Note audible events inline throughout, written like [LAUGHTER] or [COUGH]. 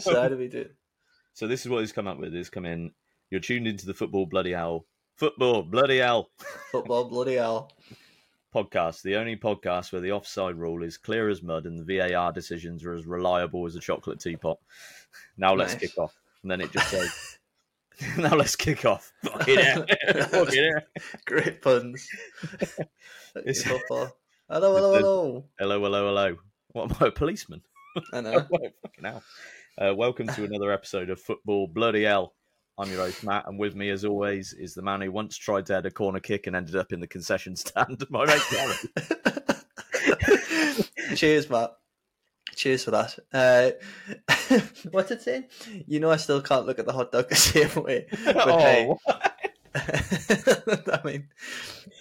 so how do we do it? So this is what he's come up with. He's come in. You're tuned into the football bloody owl. football bloody owl. Football bloody owl. podcast, the only podcast where the offside rule is clear as mud and the VAR decisions are as reliable as a chocolate teapot. Now let's Nice. kick off. And then it just says, [LAUGHS] "Now let's kick off." Fucking. [LAUGHS] Fucking hell. Great puns. [LAUGHS] It's- Football. Hello, hello, hello. Hello, hello, hello. What am I, a policeman? [LAUGHS] I know. [LAUGHS] Fucking hell. Uh, welcome to another episode of Football Bloody Hell. I'm your host, Matt, and with me, as always, is the man who once tried to head a corner kick and ended up in the concession stand, [LAUGHS] my mate Gary. Cheers, Matt. Cheers for that. Uh, what's it saying? You know, I still can't look at the hot dog the same way. But hey, oh, [LAUGHS] I mean,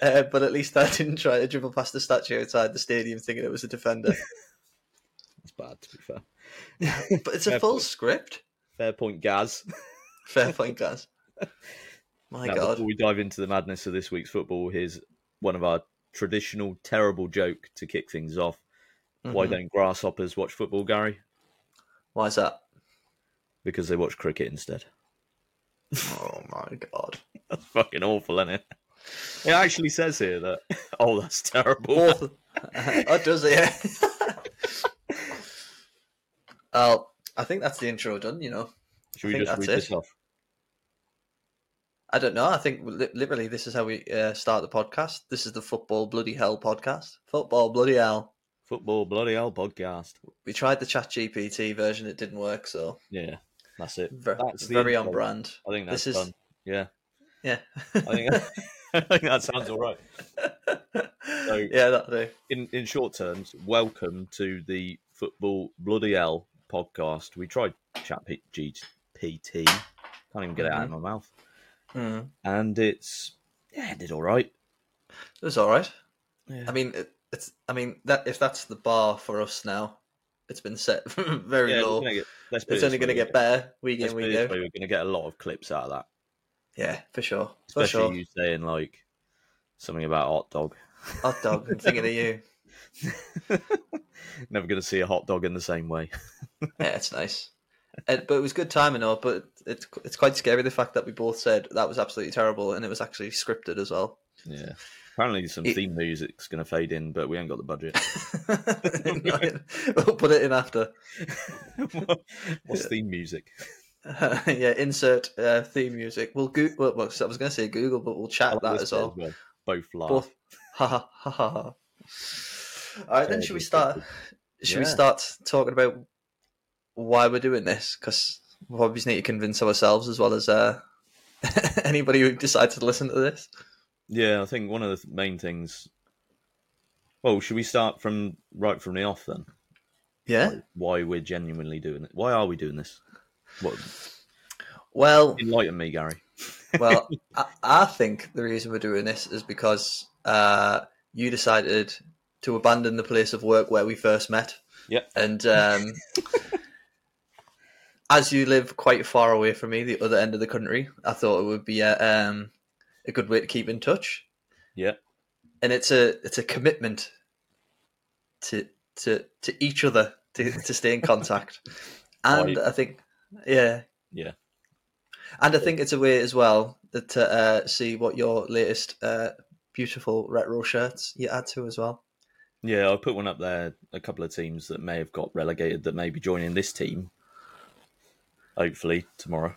uh, but at least I didn't try to dribble past the statue outside the stadium thinking it was a defender. [LAUGHS] that's bad, to be fair. But it's a full point. script. Fair point, Gaz. [LAUGHS] Fair point, Gaz. My Now, God. before we dive into the madness of this week's football, here's one of our traditional terrible joke to kick things off. Why Mhm. don't grasshoppers watch football, Gary? Why is that? Because they watch cricket instead. Oh my God. That's [LAUGHS] fucking awful, isn't it? It actually says here that. [LAUGHS] Oh, that's terrible. Awful. [LAUGHS] oh, does it? Yeah. well, I think that's the intro done. You know, Should we I think just read that's this off? I don't know. I think li- literally this is how we uh, start the podcast. This is the football bloody hell podcast. Football bloody hell. Football bloody hell podcast. We tried the Chat GPT version; it didn't work. So Yeah, that's it. ver- That's very on brand. I think that's This is- done. Yeah, Yeah. I think, [LAUGHS] I think that sounds all right. [LAUGHS] yeah, that'll do. In in short terms, welcome to the Football Bloody Hell podcast. We tried Chat GPT. Can't even get it out of my mouth. Mm. And it's yeah, it did all right. It was all right. Yeah. I mean, it, it's. I mean that if that's the bar for us now, it's been set [LAUGHS] very Yeah, low. get- It's only going to get better week in, week out. We're going to get a lot of clips out of that, Yeah, for sure. For especially sure. you saying like something about hot dog. Hot dog. I'm thinking of you. [LAUGHS] Never going to see a hot dog in the same way. [LAUGHS] Yeah, it's nice. Uh, but it was good timing, though. But it's it's quite scary the fact that we both said that was absolutely terrible, and it was actually scripted as well. Yeah. Apparently, some It- theme music's going to fade in, but we ain't got the budget. [LAUGHS] we'll put it in after. What's theme music? [LAUGHS] yeah, insert uh, theme music. We'll go- well, well, I was going to say Google, but we'll chat that as bit well. Both laugh. Both. [LAUGHS] Ha ha ha. All right, then should we start? Should we start talking about why we're doing this? Because we obviously need to convince ourselves as well as uh, [LAUGHS] anybody who decides to listen to this. Yeah, I think one of the main things. Well, should we start from right from the off then? Yeah. Like, why we're genuinely doing it? Why are we doing this? What Well, enlighten me, Gary? [LAUGHS] well, [LAUGHS] I, I think the reason we're doing this is because uh, you decided to abandon the place of work where we first met. Yep. And um, [LAUGHS] as you live quite far away from me, the other end of the country, I thought it would be a, um, a good way to keep in touch. Yeah. And it's a it's a commitment to to to each other to, to stay in contact. And. I think, yeah, Yeah. and I think it's a way as well that to uh, see what your latest uh, beautiful retro shirts you add to as well. Yeah, I put one up there. A couple of teams that may have got relegated that may be joining this team. Hopefully tomorrow.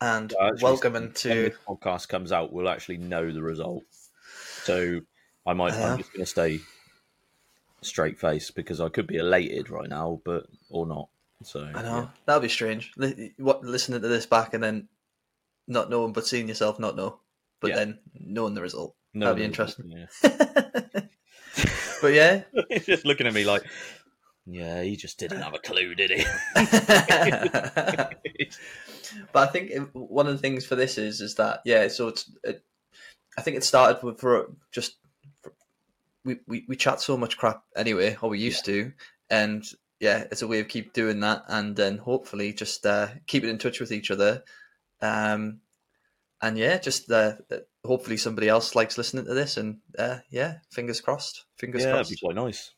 And Uh, actually, welcoming when to this podcast comes out, we'll actually know the result. So I might. Yeah. I'm just going to stay straight face because I could be elated right now, but or not. So I know that'd be strange. What listening to this back and then not knowing, but seeing yourself not know, but Yeah. then knowing the result. No, that'd be interesting. Yeah. [LAUGHS] [LAUGHS] but yeah, He's just looking at me like, yeah, he just didn't have a clue, did he? [LAUGHS] but I think one of the things for this is is that yeah. So it's it, I think it started with for just we, we we chat so much crap anyway, or we used to, and yeah, it's a way of keep doing that, and then hopefully just uh, keeping in touch with each other. Um, and yeah, just uh, hopefully somebody else likes listening to this, and uh, yeah, fingers crossed. Fingers yeah, crossed. that'd be quite nice.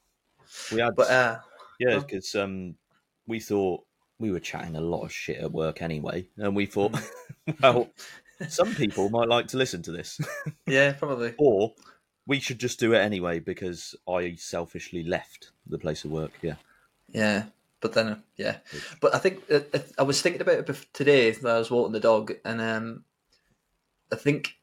We had, But uh, yeah, well- because um, we thought we were chatting a lot of shit at work anyway, and we thought, [LAUGHS] well, [LAUGHS] some people might like to listen to this, [LAUGHS] yeah, probably. or we should just do it anyway because I selfishly left the place of work. Yeah, Yeah, but then yeah, but I think uh, I was thinking about it today when I was walking the dog, and um, I think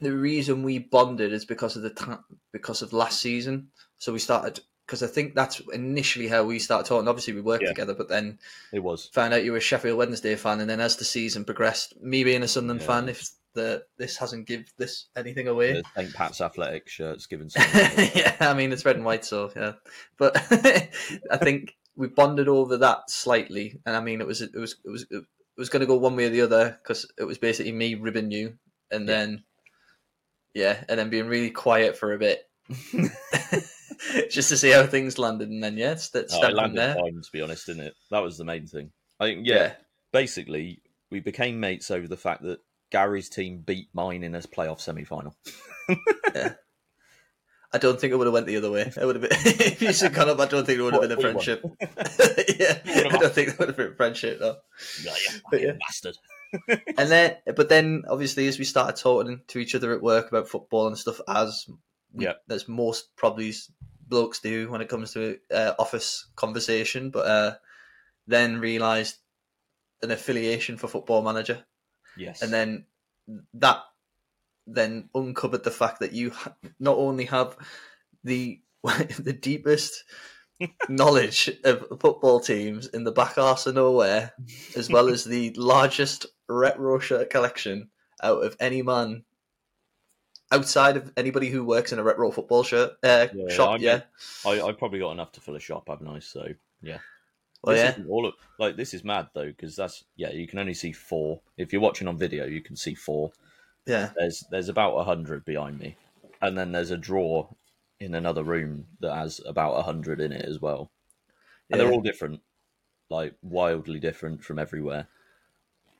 the reason we bonded is because of the time because of last season. So we started because I think that's initially how we started talking. Obviously, we worked Yeah. together, but then it was. found out you were a Sheffield Wednesday fan, and then as the season progressed, me being a Sunderland Yeah. fan, if the this hasn't give this anything away, The St. Pat's athletic shirts given. [LAUGHS] Yeah, I mean it's red and white, so yeah. But [LAUGHS] I think we bonded over that slightly, and I mean it was it was it was it was going to go one way or the other because it was basically me ribbing you, and Yeah. then yeah, and then being really quiet for a bit, [LAUGHS] just to see how things landed, and then yeah, that Oh, it landed there. fine, to be honest, didn't it? That was the main thing. I think, yeah, Yeah, basically, we became mates over the fact that Gary's team beat mine in a playoff semi final. I don't think it would have went the other way. It would have been [LAUGHS] if you had gone up. I don't think it would have been a friendship. [LAUGHS] [LAUGHS] yeah, I don't think it would have been a friendship though. Yeah, you But yeah. bastard. and then but then obviously as we started talking to each other at work about football and stuff as Yeah. as most probably blokes do when it comes to uh, office conversation but uh then realized an affiliation for football manager Yes. and then that then uncovered the fact that you not only have the [LAUGHS] the deepest [LAUGHS] knowledge of football teams in the back arse of nowhere, as well as the largest retro shirt collection out of any man outside of anybody who works in a retro football shirt uh, Yeah, shop. I mean, yeah, I, I probably got enough to fill a shop, haven't I? So, yeah. Well, this yeah, isn't all of, like this is mad though because that's yeah you can only see four if you're watching on video you can see four yeah, there's there's about a hundred behind me and then there's a drawer in another room that has about a hundred in it as well and Yeah. they're all different like wildly different from everywhere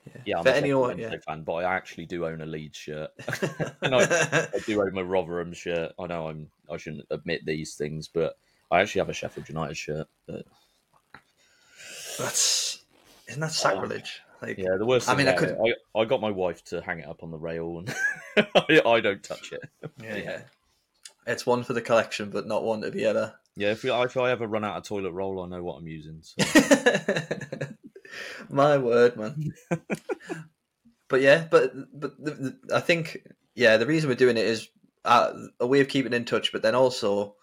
Yeah. yeah, I'm For a anyone- yeah. Fan, but I actually do own a Leeds shirt. [LAUGHS] [LAUGHS] and I, I do own a Rotherham shirt. I know I'm I shouldn't admit these things, but I actually have a Sheffield United shirt. But That's isn't that sacrilege? Like, yeah, the worst. I mean, I could- I, I got my wife to hang it up on the rail, and [LAUGHS] I, I don't touch it. yeah, yeah. It's one for the collection, but not one to be ever. Yeah, if, we, if I ever run out of toilet roll, I know what I'm using. So. [LAUGHS] My word, man. [LAUGHS] but yeah, but but the, the, I think yeah, the reason we're doing it is uh, a way of keeping in touch. But then also,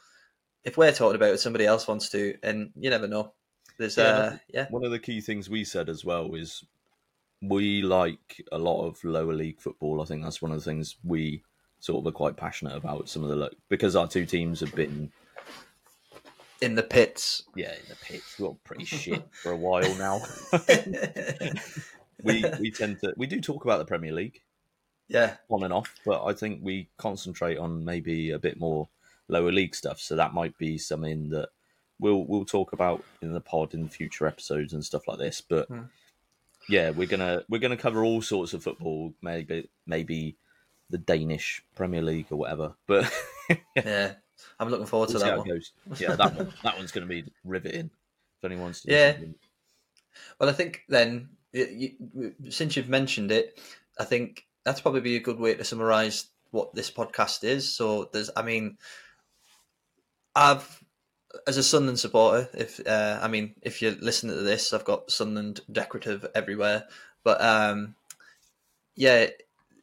if we're talking about it, somebody else wants to, and you never know. There's Yeah, uh, yeah, One of the key things we said as well is we like a lot of lower league football. I think that's one of the things we sort of are quite passionate about. Some of the lo- because our two teams have been in the pits. yeah in the pits, well, pretty shit for a while now. we [LAUGHS] we tend to we do talk about the Premier League yeah, on and off, but I think we concentrate on maybe a bit more lower league stuff. So that might be something that we'll we'll talk about in the pod in future episodes and stuff like this. But Hmm. yeah, we're gonna we're gonna cover all sorts of football, maybe maybe the Danish Premier League or whatever. But [LAUGHS] yeah. I'm looking forward to we'll see that one. Yeah, that one [LAUGHS] that one's gonna be riveting. If anyone's Yeah. Well, I think then, you, since you've mentioned it, I think that's probably be a good way to summarize what this podcast is. So there's, I mean, I've as a Sunderland supporter, if uh, I mean, if you're listening to this, I've got Sunderland decorative everywhere. But um, yeah,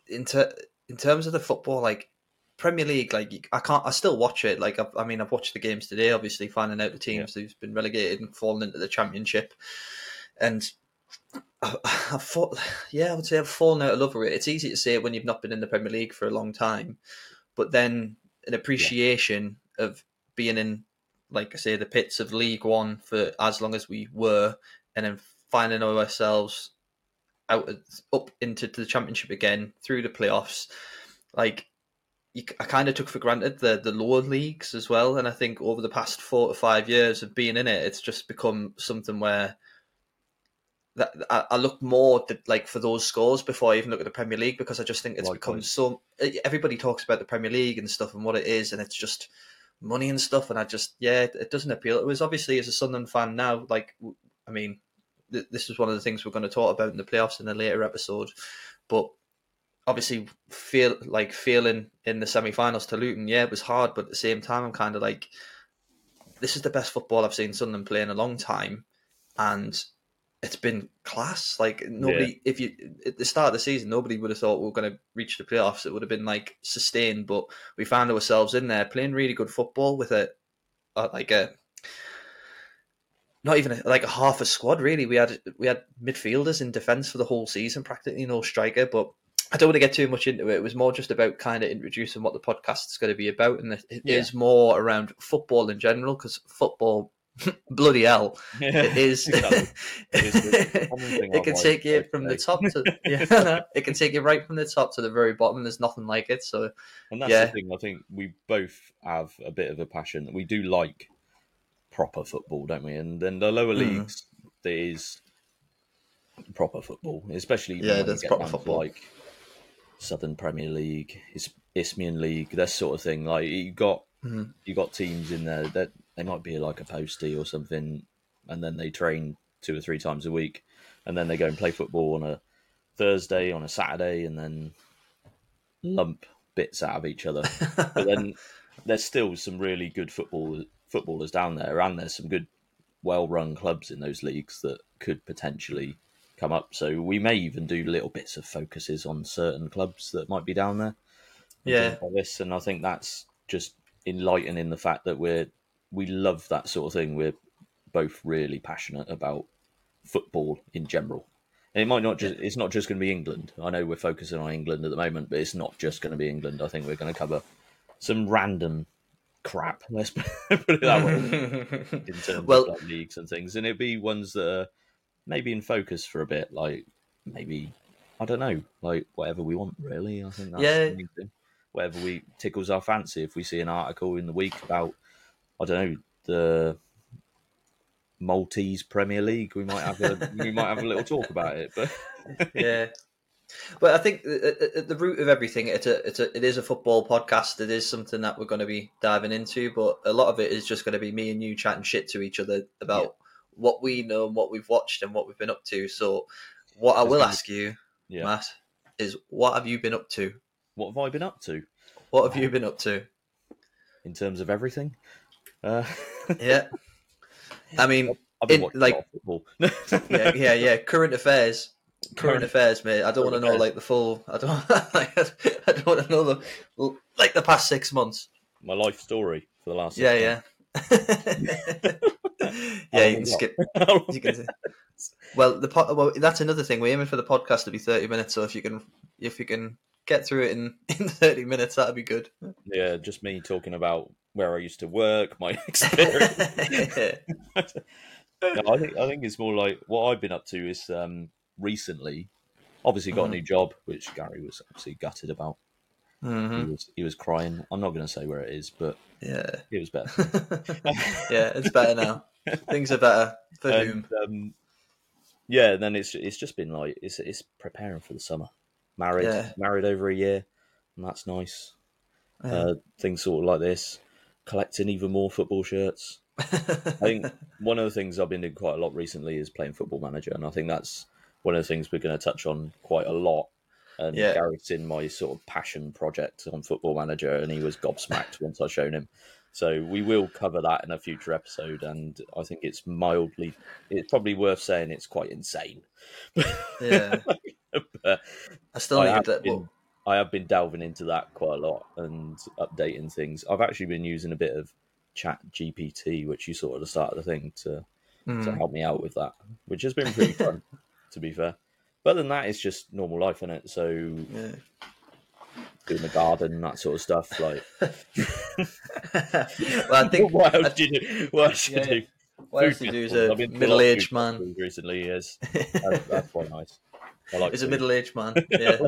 in ter- in terms of the football, like Premier League, like I can't, I still watch it. Like I've, I mean, I've watched the games today. Obviously, finding out the teams who's been relegated and fallen into the Championship, and I, I've fought, yeah, I would say I've fallen out of love with it. It's easy to say it when you've not been in the Premier League for a long time, but then an appreciation of being in, like I say, the pits of League One for as long as we were, and then finding ourselves out up into the Championship again through the playoffs, like. You, I kind of took for granted the the lower leagues as well, and I think over the past four to five years of being in it, it's just become something where that I, I look more to, like for those scores before I even look at the Premier League because I just think it's Likewise. become so. Everybody talks about the Premier League and stuff and what it is, and it's just money and stuff. And I just yeah, it, doesn't appeal. It was obviously as a Sunderland fan now. Like I mean, th- this is one of the things we're going to talk about in the playoffs in a later episode, but. Obviously, feel like feeling in the semi-finals to Luton. Yeah, it was hard, but at the same time, I'm kind of like, this is the best football I've seen Sunderland play in a long time, and it's been class. Like nobody, if you at the start of the season, nobody would have thought we are going to reach the playoffs. It would have been like sustained, but we found ourselves in there playing really good football with a, a like a. Not even a, like a half a squad, really. We had we had midfielders in defence for the whole season, practically no striker. But I don't want to get too much into it. It was more just about kind of introducing what the podcast is going to be about, and it Yeah. is more around football in general because football, [LAUGHS] bloody hell, it is. [LAUGHS] Exactly. [LAUGHS] It's the common thing it can take you from the top to yeah, it can take you right from the top to the very bottom. There's nothing like it. So And that's Yeah. the thing. I think we both have a bit of a passion. We do like proper football, don't we? And then the lower Mm. leagues, there is proper football, especially Yeah, there's proper football. like Southern Premier League, Is- Isthmian League, that sort of thing. Like you got Mhm. you got teams in there that they might be like a postie or something, and then they train two or three times a week, and then they go and play football on a Thursday, on a Saturday, and then lump bits out of each other. [LAUGHS] But then there's still some really good football footballers down there, and there's some good, well-run clubs in those leagues that could potentially come up. So we may even do little bits of focuses on certain clubs that might be down there. Yeah. like this, and I think that's just enlightening the fact that we're we love that sort of thing. We're both really passionate about football in general. And it might not just it's not just going to be England. I know we're focusing on England at the moment, but it's not just going to be England. I think we're going to cover some random crap. Let's [LAUGHS] put it that way [LAUGHS] in terms Well- of leagues and things, and it'd be ones that are maybe in focus for a bit, like maybe I don't know, like whatever we want. Really, I think that's Yeah. the main thing. Whatever we tickles our fancy. If we see an article in the week about, I don't know, the Maltese Premier League, we might have a we might have a little talk about it. But [LAUGHS] yeah. But I think at- at at the root of everything, it's a, it's a, it is a football podcast. It is something that we're going to be diving into, but a lot of it is just going to be me and you chatting shit to each other about what we know and what we've watched and what we've been up to. So, what I will ask you, yeah, Matt, is what have you been up to? What have I been up to What have you been up to? in terms of everything? Uh, [LAUGHS] Yeah. I mean, I've been In- like- a lot of football. yeah, yeah, yeah. Current affairs. Current Current- affairs, mate. I don't want to know like the full. I don't. [LAUGHS] Like, I don't want to know the like the past six months. My life story for the last. Yeah, yeah. [LAUGHS] yeah, you can skip. You can. Well, the po- well, that's another thing. We're aiming for the podcast to be thirty minutes. So if you can, if you can get through it in [LAUGHS] in thirty minutes, that'd be good. yeah, just me talking about where I used to work, my [LAUGHS] experience. [LAUGHS] no, I think I think it's more like what I've been up to is um, recently. Obviously, got Mhm. a new job, which Gary was obviously gutted about. hmm He was he was crying. I'm not going to say where it is, but Yeah, it was better. yeah. It's better now. Things are better for whom? um, yeah, and then it's it's just been like it's it's preparing for the summer. Married, Yeah. married over a year, and that's nice. Yeah. Uh, things sort of like this, collecting even more football shirts. I think [LAUGHS] one of the things I've been doing quite a lot recently is playing Football Manager, and I think that's one of the things we're going to touch on quite a lot. And Yeah. Garrett's in my sort of passion project on Football Manager, and he was gobsmacked once I shown him. So we will cover that in a future episode, and I think it's mildly, it's probably worth saying it's quite insane. yeah. [LAUGHS] [LAUGHS] but I still I need that. been, I have been delving into that quite a lot and updating things. I've actually been using a bit of Chat GPT, which you saw at the start of the thing, to to Mm. help me out with that, which has been pretty fun, [LAUGHS] to be fair. But other than that, it's just normal life, is it? So Yeah. doing the garden, that sort of stuff. Like, [LAUGHS] well, I think what else do you do? What else do you Yeah, do? what else Food to do is festivals. a middle-aged man. recently. Yes, that's, that's quite nice. I like. Is a middle-aged man. [LAUGHS] Yeah.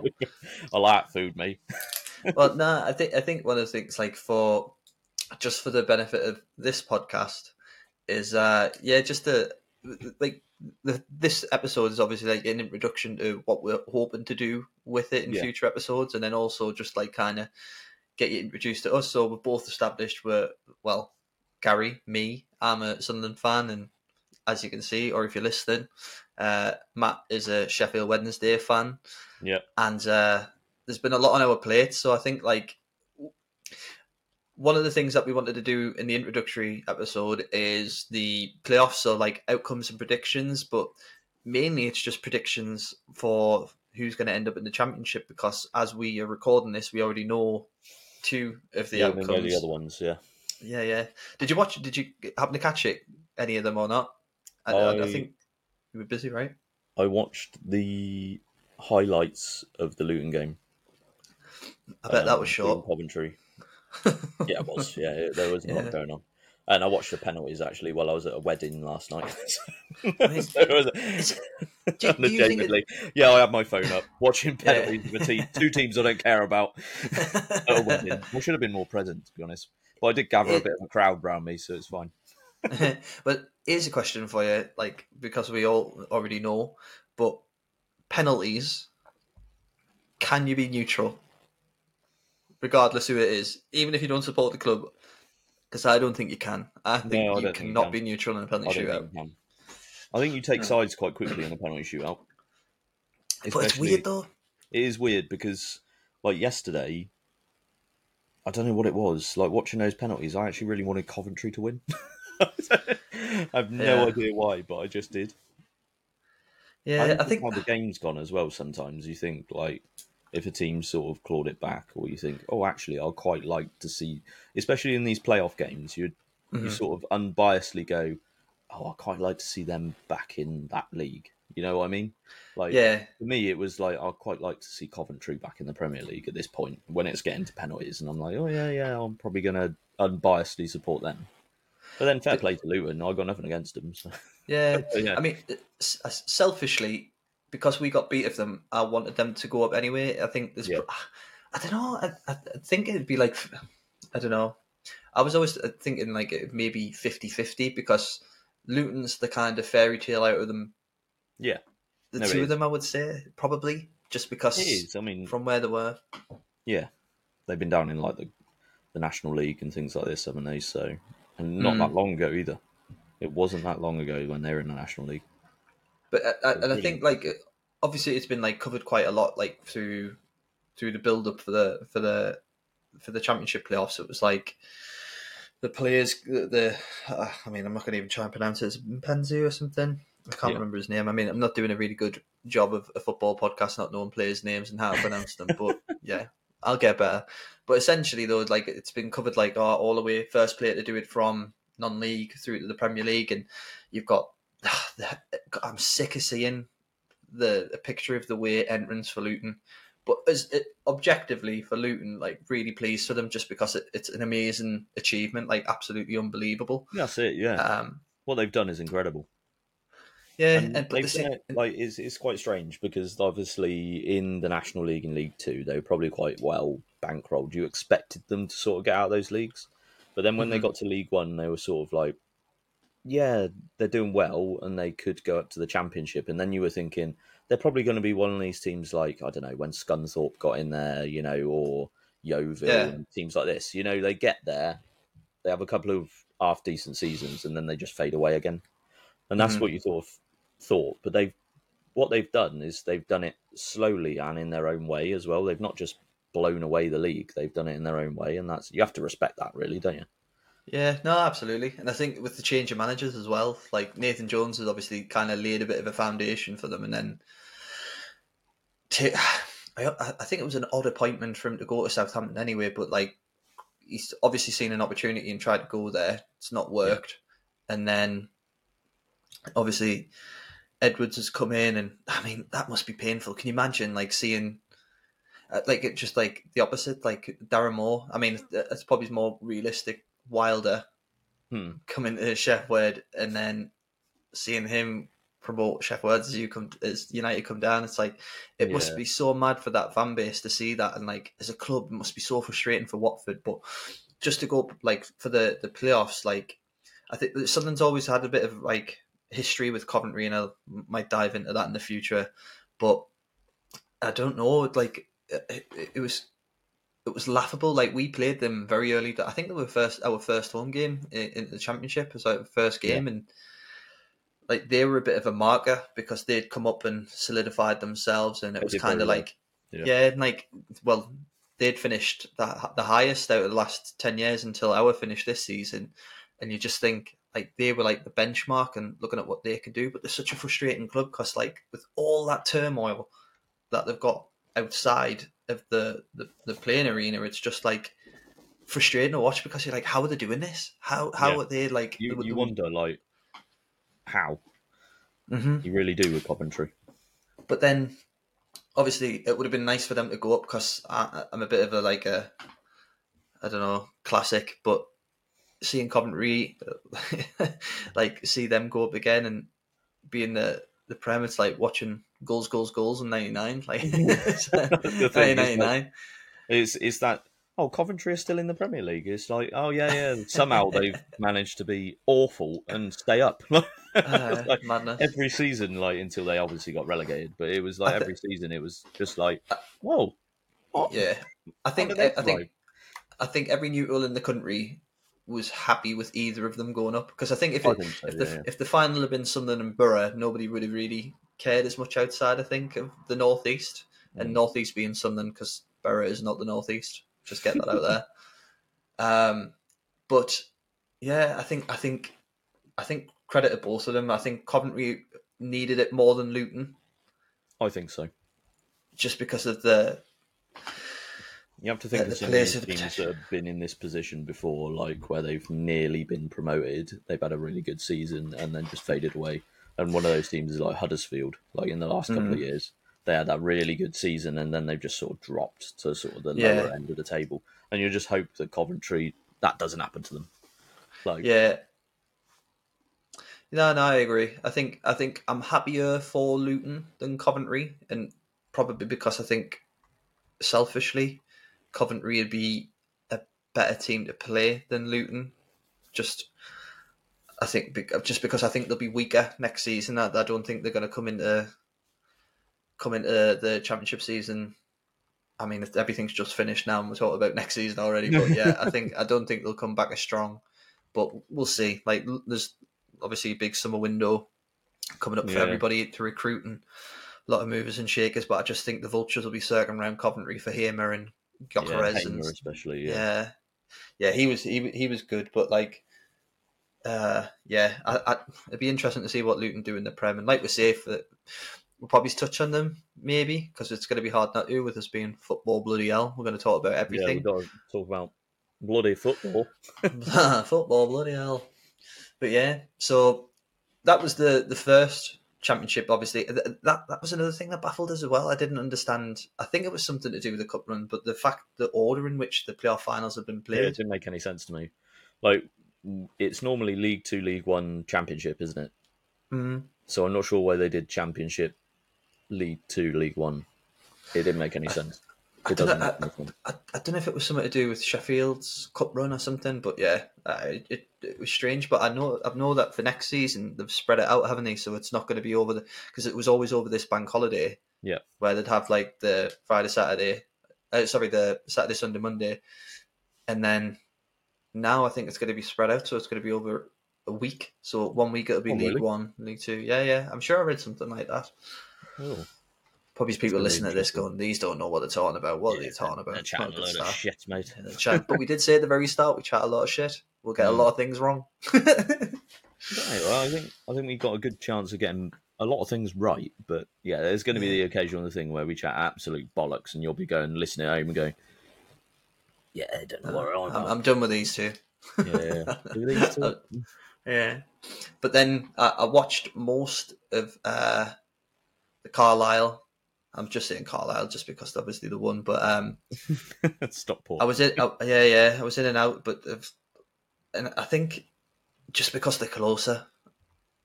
I like food, mate. [LAUGHS] well, no, I think I think one of the things like for just for the benefit of this podcast is uh yeah just to like the, this episode is obviously like an introduction to what we're hoping to do with it in Yeah. future episodes, and then also just like kind of get you introduced to us. So we're both established. We're well, Gary, me, I'm a Sunderland fan, and as you can see, or if you're listening, uh, Matt is a Sheffield Wednesday fan. Yeah. and uh, there's been a lot on our plate. So I think like one of the things that we wanted to do in the introductory episode is the playoffs, so like outcomes and predictions, but mainly it's just predictions for who's going to end up in the championship because as we are recording this, we already know two of the yeah, we know outcomes. the other ones. Yeah, Yeah, yeah. Did you watch? Did you happen to catch it? Any of them or not? I, I, I think you were busy, right? I watched the highlights of the Luton game. I bet that um, was in short. Coventry. [LAUGHS] Yeah, it was. Yeah, it- there was a Yeah. lot going on. And I watched the penalties actually while I was at a wedding last night. [LAUGHS] mean, [LAUGHS] So it do you- do you think it- Unashamedly. Yeah, I had my phone up watching Yeah. penalties a team, two teams I don't care about at a wedding. I should have been more present, to be honest. But I did gather a bit of a crowd around me, so it's fine. [LAUGHS] but here's a question for you, like because we all already know, but penalties, can you be neutral, regardless who it is, even if you don't support the club? Because I don't think you can. I think No, I you don't think you cannot be neutral in a penalty I shootout. I think you take No. sides quite quickly in a penalty shootout. But it's weird though. It is weird because, like yesterday, I don't know what it was. Like watching those penalties, I actually really wanted Coventry to win. [LAUGHS] [LAUGHS] I have no Yeah. idea why, but I just did. Yeah, I think how the game's gone as well. Sometimes you think like if a team sort of clawed it back, or you think, oh, actually, I'd quite like to see, especially in these playoff games, you you Mhm. sort of unbiasedly go, oh, I quite like to see them back in that league. You know what I mean? Like yeah, for me, it was like I'd quite like to see Coventry back in the Premier League at this point when it's getting to penalties, and I'm like, oh yeah, yeah, I'm probably going to unbiasedly support them. But then, fair play to Luton. I got nothing against them. So. yeah. [LAUGHS] Yeah, I mean, selfishly, because we got beat of them, I wanted them to go up anyway. I think there's, Yeah. I don't know. I, I think it'd be like, I don't know. I was always uh, thinking like it maybe 50-50 because Luton's the kind of fairy tale out of them. Yeah. the No, two of them, I would say probably just because it is. I mean, from where they were. yeah, they've been down in like the the National League and things like this, haven't they? So, and not Mm. that long ago either. It wasn't that long ago when they were in the National League. But uh, uh, and I think like obviously it's been like covered quite a lot like through through the build up for the for the for the championship playoffs. It was like the players the, the uh, I mean I'm not going to even try and pronounce it. It's Penzu or something. I can't Yeah. remember his name. I mean I'm not doing a really good job of a football podcast, not knowing players' names and how to pronounce them. But [LAUGHS] yeah, I'll get better. But essentially though, like it's been covered like oh, all the way first player to do it from non-league through to the Premier League, and you've got [SIGHS] I'm sick of seeing the a picture of the way entrance for Luton. But as it, objectively for Luton, like really pleased for them just because it, it's an amazing achievement, like absolutely unbelievable. That's it. Yeah, Um, what they've done is incredible. Yeah, And and, but the they've same, done it, like it's, it's quite strange because obviously in the National League and League Two they were probably quite well bankrolled. You expected them to sort of get out of those leagues, but then when they Mhm. got to League One, they were sort of like, yeah, they're doing well and they could go up to the Championship. And then you were thinking they're probably going to be one of these teams like I don't know when Scunthorpe got in there, you know, or Yeovil Yeah. and teams like this. You know, they get there, they have a couple of half decent seasons, and then they just fade away again. And that's Mhm. what you sort of thought. But they've what they've done is they've done it slowly and in their own way as well. They've not just blown away the league; they've done it in their own way, and that's you have to respect that, really, don't you? yeah, no, absolutely. And I think with the change of managers as well, like Nathan Jones has obviously kind of laid a bit of a foundation for them, and then [SIGHS] I, I think it was an odd appointment for him to go to Southampton anyway, but like he's obviously seen an opportunity and tried to go there. It's not worked, and then obviously Edwards has come in, and I mean that must be painful. Can you imagine like seeing? Uh, like it just like the opposite, like Darren Moore. I mean, it's probably more realistic. Wilder Hmm. coming to Sheff Wed and then seeing him promote Sheff Weds as you come as United come down. It's like it must be so mad for that fan base to see that, and like as a club, it must be so frustrating for Watford. But just to go like for the the playoffs, like I think Sunderland's always had a bit of like history with Coventry, and I might dive into that in the future. But I don't know. Like it, it was, it was laughable. Like we played them very early. I think they were first our first home game in, in the championship. It was the first game, yeah. and like they were a bit of a marker because they'd come up and solidified themselves, and it was kind of like, yeah. yeah, like well, they'd finished the, the highest out of the last 10 years until our finish this season. And you just think, like, they were like the benchmark and looking at what they could do. But they're such a frustrating club because, like, with all that turmoil that they've got outside of the, the, the playing arena, it's just like frustrating to watch because you're like, how are they doing this? How how yeah. are they like? You, you wonder, like, how? Mm-hmm. You really do with Coventry. But then obviously it would have been nice for them to go up because I'm a bit of a like a I don't know classic, but seeing Coventry [LAUGHS] like see them go up again and being the the prem, it's like watching goals, goals, goals in '99, like [LAUGHS] '99. [LAUGHS] Is it's that oh, Coventry are still in the Premier League. It's like, oh yeah, yeah. Somehow they've managed to be awful and stay up. uh, like madness. Every season, like until they obviously got relegated, but it was like th- every season, it was just like, whoa, what? yeah. I think I, I think I think every neutral in the country was happy with either of them going up because I think if it, think so, if the yeah. if the final had been Sunderland and Boro, nobody would have really cared as much outside. I think of the northeast mm. and northeast being Sunderland because Boro is not the northeast. Just get that out there. [LAUGHS] Um, but yeah, I think I think I think credit to both of them. I think Coventry needed it more than Luton. I think so. Just because of the you have to think of some of the teams that have been in this position before, like where they've nearly been promoted. They've had a really good season and then just faded away. And one of those teams is like Huddersfield, like in the last couple mm. of years they had that really good season and then they've just sort of dropped to sort of the yeah. lower end of the table. And you just hope that Coventry that doesn't happen to them. Like Yeah. No, no, I agree. I think I think I'm happier for Luton than Coventry, and probably because I think selfishly, Coventry would be a better team to play than Luton. Just I think just because I think they'll be weaker next season. I, I don't think they're going to come into come into the championship season. I mean, everything's just finished now, and we're talking about next season already. But yeah, I think I don't think they'll come back as strong, but we'll see. Like, there's obviously a big summer window coming up for everybody to recruit and a lot of movers and shakers. But I just think the vultures will be circling around Coventry for Hamer and Gyökeres yeah, and especially. Yeah. yeah, yeah, he was he he was good, but like. Uh, yeah, I, I, it'd be interesting to see what Luton do in the Prem. And like we say, for we'll probably touch on them maybe because it's going to be hard not to with us being football bloody hell. We're going to talk about everything. Yeah, we've got to talk about bloody football. [LAUGHS] [LAUGHS] football bloody hell. But yeah, so that was the the first championship. Obviously, that that was another thing that baffled us as well. I didn't understand. I think it was something to do with the cup run, but the fact the order in which the playoff finals have been played yeah, it didn't make any sense to me. Like it's normally League Two, League One, Championship, isn't it? Mm-hmm. So I'm not sure why they did Championship League Two, League One. It didn't make any sense. I, it doesn't. I, I, I, don't know if it was something to do with Sheffield's cup run or something, but yeah, it, it was strange. But I know I know that for next season they've spread it out, haven't they? So it's not going to be over the because it was always over this bank holiday. Yeah, where they'd have like the Friday, Saturday, uh, sorry, the Saturday, Sunday, Monday, and then now I think it's going to be spread out, so it's going to be over a week. So one week it'll be oh, League really? One, League Two. Yeah, yeah, I'm sure I read something like that. Oh. Probably people listening to this going, these don't know what they're talking about. What yeah, are they talking about? They're chatting a lot of shit, mate. but we did say at the very start we chat a lot of shit. We'll get mm. a lot of things wrong. [LAUGHS] well, I think I think we got a good chance of getting a lot of things right. But yeah, there's going to be the occasional thing where we chat absolute bollocks, and you'll be going listening at home and going, "Yeah, I don't know what I'm, I'm, I'm done with these two." yeah, [LAUGHS] these two. yeah. But then uh, I watched most of uh, the Carlisle. I'm just saying Carlisle just because obviously the one, but um, [LAUGHS] Stockport. I was in, oh, yeah, yeah, I was in and out, but and I think just because they're closer,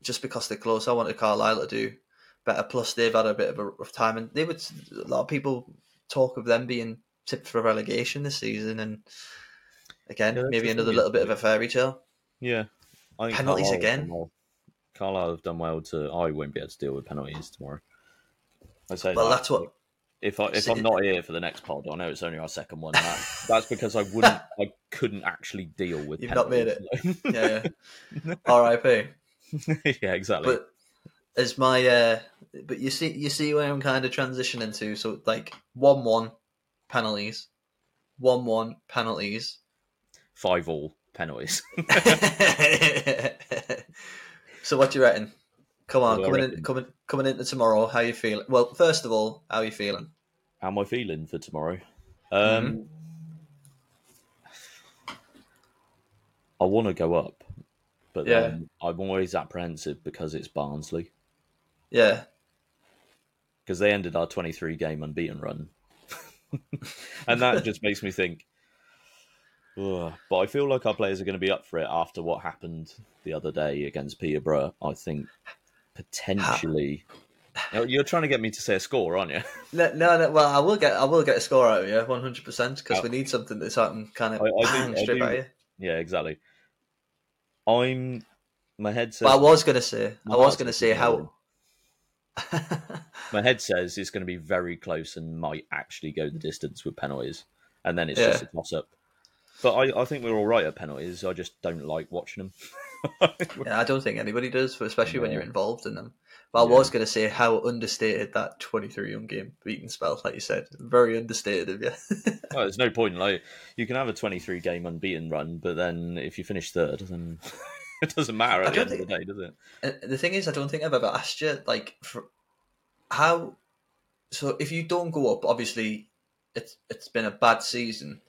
just because they're closer, I wanted Carlisle to do better. Plus, they've had a bit of a rough time, and they would a lot of people talk of them being tipped for relegation this season, and again, yeah, maybe another little bit of a fairy tale. Yeah, penalties again. Carlisle have done well to. I won't be able to deal with penalties tomorrow. I say Well, that. that's what. If I if I'm not here for the next pod, I know it's only our second one. That, [LAUGHS] that's because I wouldn't, I couldn't actually deal with. You've not made penalties. Yeah, yeah. [LAUGHS] R.I.P. [LAUGHS] yeah, exactly. But as my uh, but you see, you see where I'm kind of transitioning to. So like one-one penalties, one-one penalties. Five all penalties. so what do you reckon? Come on, What do I coming in, coming coming into tomorrow. How you feeling? Well, first of all, how are you feeling? How am I feeling for tomorrow? Um, I want to go up, but Yeah. then I'm always apprehensive because it's Barnsley Yeah, because they ended our 23 game unbeaten run, [LAUGHS] and that just makes me think. Ugh. But I feel like our players are going to be up for it after what happened the other day against Peterborough. I think potentially. You're trying to get me to say a score, aren't you? [LAUGHS] no, no, no. Well, I will get I will get a score out of you, one hundred percent, because Oh. we need something that's something kind of I- I bang I straight do- at you. Yeah, exactly. I'm. My head says. I was gonna say, I was gonna gonna say how. [LAUGHS] My head says it's going to be very close and might actually go the distance with penalties, and then it's Yeah. just a toss up. But I, I think we're all right at penalties. I just don't like watching them. [LAUGHS] [LAUGHS] yeah, I don't think anybody does, especially when you're involved in them. But I Yeah. was gonna say how understated that twenty-three young game beating spell, like you said, very understated of you. [LAUGHS] well, there's no point. Like you can have a 23 game unbeaten run, but then if you finish third, then [LAUGHS] it doesn't matter at the end of the day, does it? Uh, the thing is, I don't think I've ever asked you like for how. So if you don't go up, obviously, it's it's been a bad season.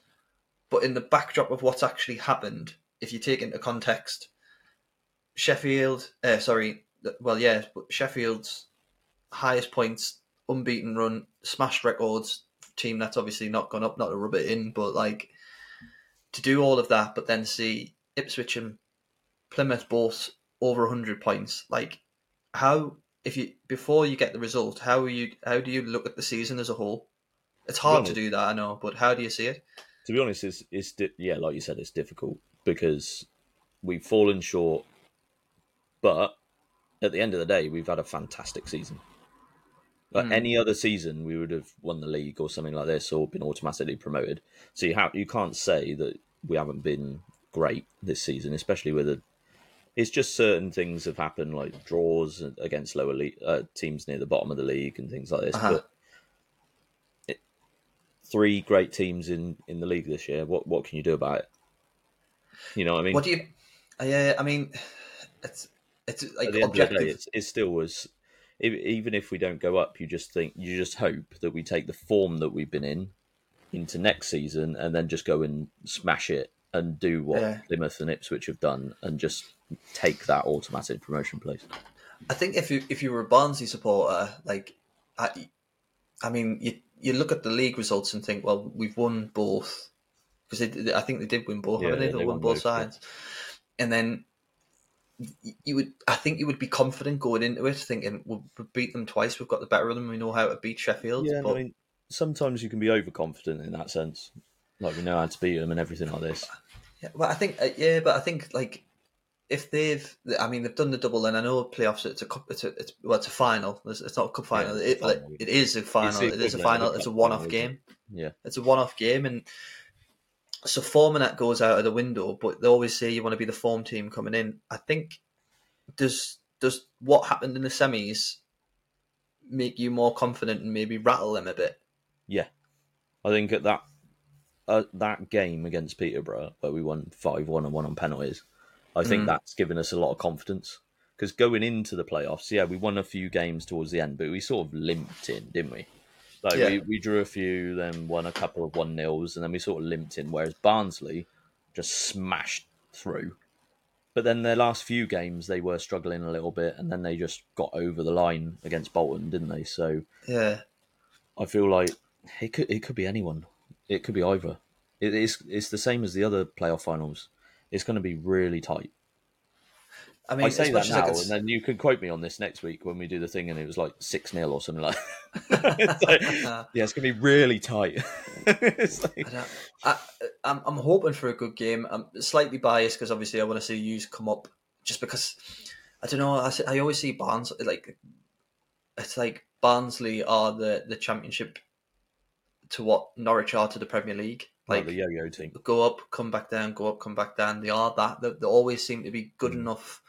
But in the backdrop of what's actually happened, if you take into context, Sheffield, uh, sorry, well, yeah, but Sheffield's highest points, unbeaten run, smashed records, team that's obviously not gone up, not to rub it in, but like to do all of that, but then see Ipswich and Plymouth both over 100 points, like how if you before you get the result, how are you how do you look at the season as a whole? It's hard to honest- do that, I know, but how do you see it? To be honest, it's, it's di- yeah, like you said, it's difficult because we've fallen short. But at the end of the day, we've had a fantastic season. Like Mm. any other season, we would have won the league or something like this, or been automatically promoted. So you have you can't say that we haven't been great this season, especially with a. It's just certain things have happened, like draws against lower league, uh, teams near the bottom of the league and things like this. Uh-huh. But it, three great teams in, in the league this year. What what can you do about it? You know what I mean? What do you? Yeah, I mean, it's it's like At the end of the objective. day, it still was. e- Even if we don't go up, you just think you just hope that we take the form that we've been in into next season, and then just go and smash it and do what Yeah. Plymouth and Ipswich have done, and just take that automatic promotion place. I think if you if you were a Barnsley supporter, like I, I mean, you you look at the league results and think, well, we've won both because I think they did win both. Yeah, haven't they? They, they won won both both, yeah. sides, and then you would. I think you would be confident going into it, thinking we'll beat them twice. We've got the better of them. We know how to beat Sheffield. Yeah, but I mean, sometimes you can be overconfident in that sense, like we know how to beat them and everything like this. Yeah, well, I think uh, yeah, but I think like if they've, I mean, they've done the double, and I know playoffs. It's a cup. It's a it's well, it's a final. It's, it's not a cup final. a it, like, final. it is a final. It's It is a final. It's a one-off game. Yeah, It's a one-off game, and so forming that goes out of the window. But they always say you want to be the form team coming in. I think does does what happened in the semis make you more confident and maybe rattle them a bit? yeah. I think at that uh, that game against Peterborough, where we won five one and one on penalties, I think Mm. that's given us a lot of confidence. Because going into the playoffs, yeah, we won a few games towards the end, but we sort of limped in, didn't we? Like Yeah. we, we drew a few, then won a couple of one nils, and then we sort of limped in. Whereas Barnsley just smashed through. But then their last few games, they were struggling a little bit, and then they just got over the line against Bolton, didn't they? So Yeah, I feel like it could it could be anyone. It could be either. It is it's the same as the other playoff finals. It's going to be really tight. I mean, I say that I now, could and then you can quote me on this next week when we do the thing, and it was like six 0 or something like. [LAUGHS] [LAUGHS] it's like, yeah, it's going to be really tight. [LAUGHS] like, I I, I'm I'm hoping for a good game. I'm slightly biased because obviously I want to see yous come up just because I don't know. I always see Barnes like it's like Barnsley are the the championship to what Norwich are to the Premier League. Like Like the yo-yo team. go up, come back down, go up, come back down. They are that. They, they always seem to be good Mm. enough.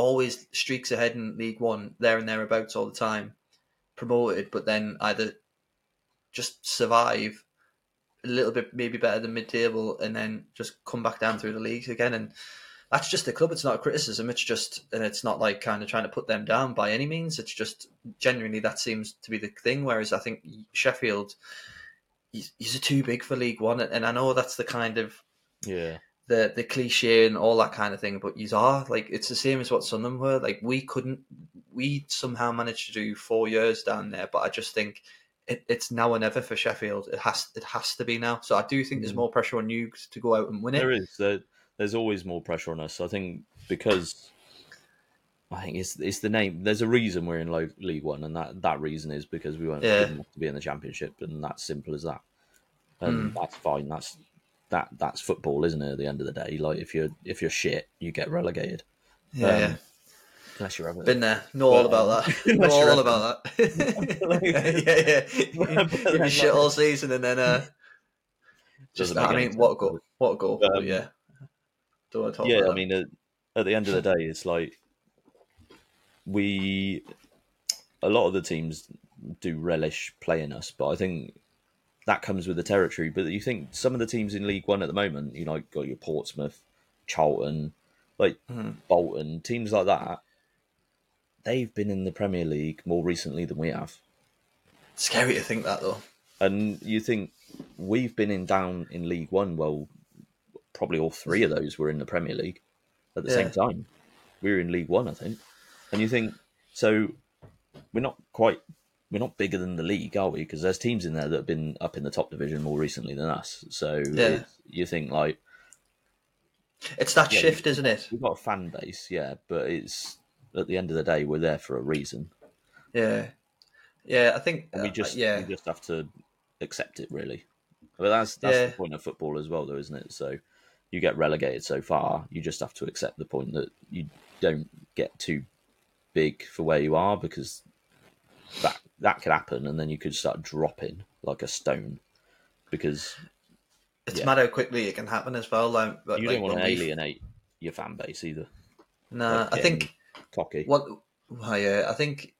Always streaks ahead in League One, there and thereabouts all the time. Promoted, but then either just survive a little bit, maybe better than mid-table, and then just come back down through the leagues again. And that's just the club. It's not a criticism. It's just, and it's not like kind of trying to put them down by any means. It's just genuinely that seems to be the thing. Whereas I think Sheffield, he's, he's too big for League One, and I know that's the kind of Yeah. The the cliche and all that kind of thing. But you are like it's the same as what Sunderland were. Like we couldn't, we somehow managed to do four years down there. But I just think it, it's now or never for Sheffield. It has it has to be now. So I do think there's Mhm. more pressure on you to go out and win it. There is. There, there's always more pressure on us. I think because I think it's it's the name. There's a reason we're in low, League One, and that, that reason is because we weren't Yeah. good enough to be in the Championship, and that's simple as that. And that's fine. That's that that's football, isn't it? At the end of the day, like if you're if you're shit, you get relegated. Yeah, Um, yeah. Unless you're ever Been there. Know all But, about that. [LAUGHS] know all ever- about that. [LAUGHS] yeah, yeah. But You'd shit all season, and then uh, [LAUGHS] just I mean, what a goal! What a goal! But, But um, yeah. Don't want to talk yeah, about I mean, at, at the end of the day, it's like we a lot of the teams do relish playing us, but I think that comes with the territory. But you think some of the teams in League One at the moment, you know, got your Portsmouth, Charlton, like Mhm. Bolton, teams like that. They've been in the Premier League more recently than we have, Scary to think that though. and you think we've been in down in League One. Well, probably all three of those were in the Premier League at the Yeah. same time. We were in League One, I think. And you think so? We're not quite. We're not bigger than the league, are we? Because there's teams in there that have been up in the top division more recently than us. So Yeah. you think like It's that Yeah, shift, isn't it? we've got a fan base, yeah, but it's at the end of the day we're there for a reason. Yeah, yeah. I think we uh, just yeah, we just have to accept it, really. But that's that's Yeah. the point of football as well, though, isn't it? So you get relegated so far, you just have to accept the point that you don't get too big for where you are because that that could happen, and then you could start dropping like a stone because it's yeah. mad how quickly it can happen as well. Like, you like don't want to alienate your fan base either. Nah, like I think Cocky. what. Well, yeah, I think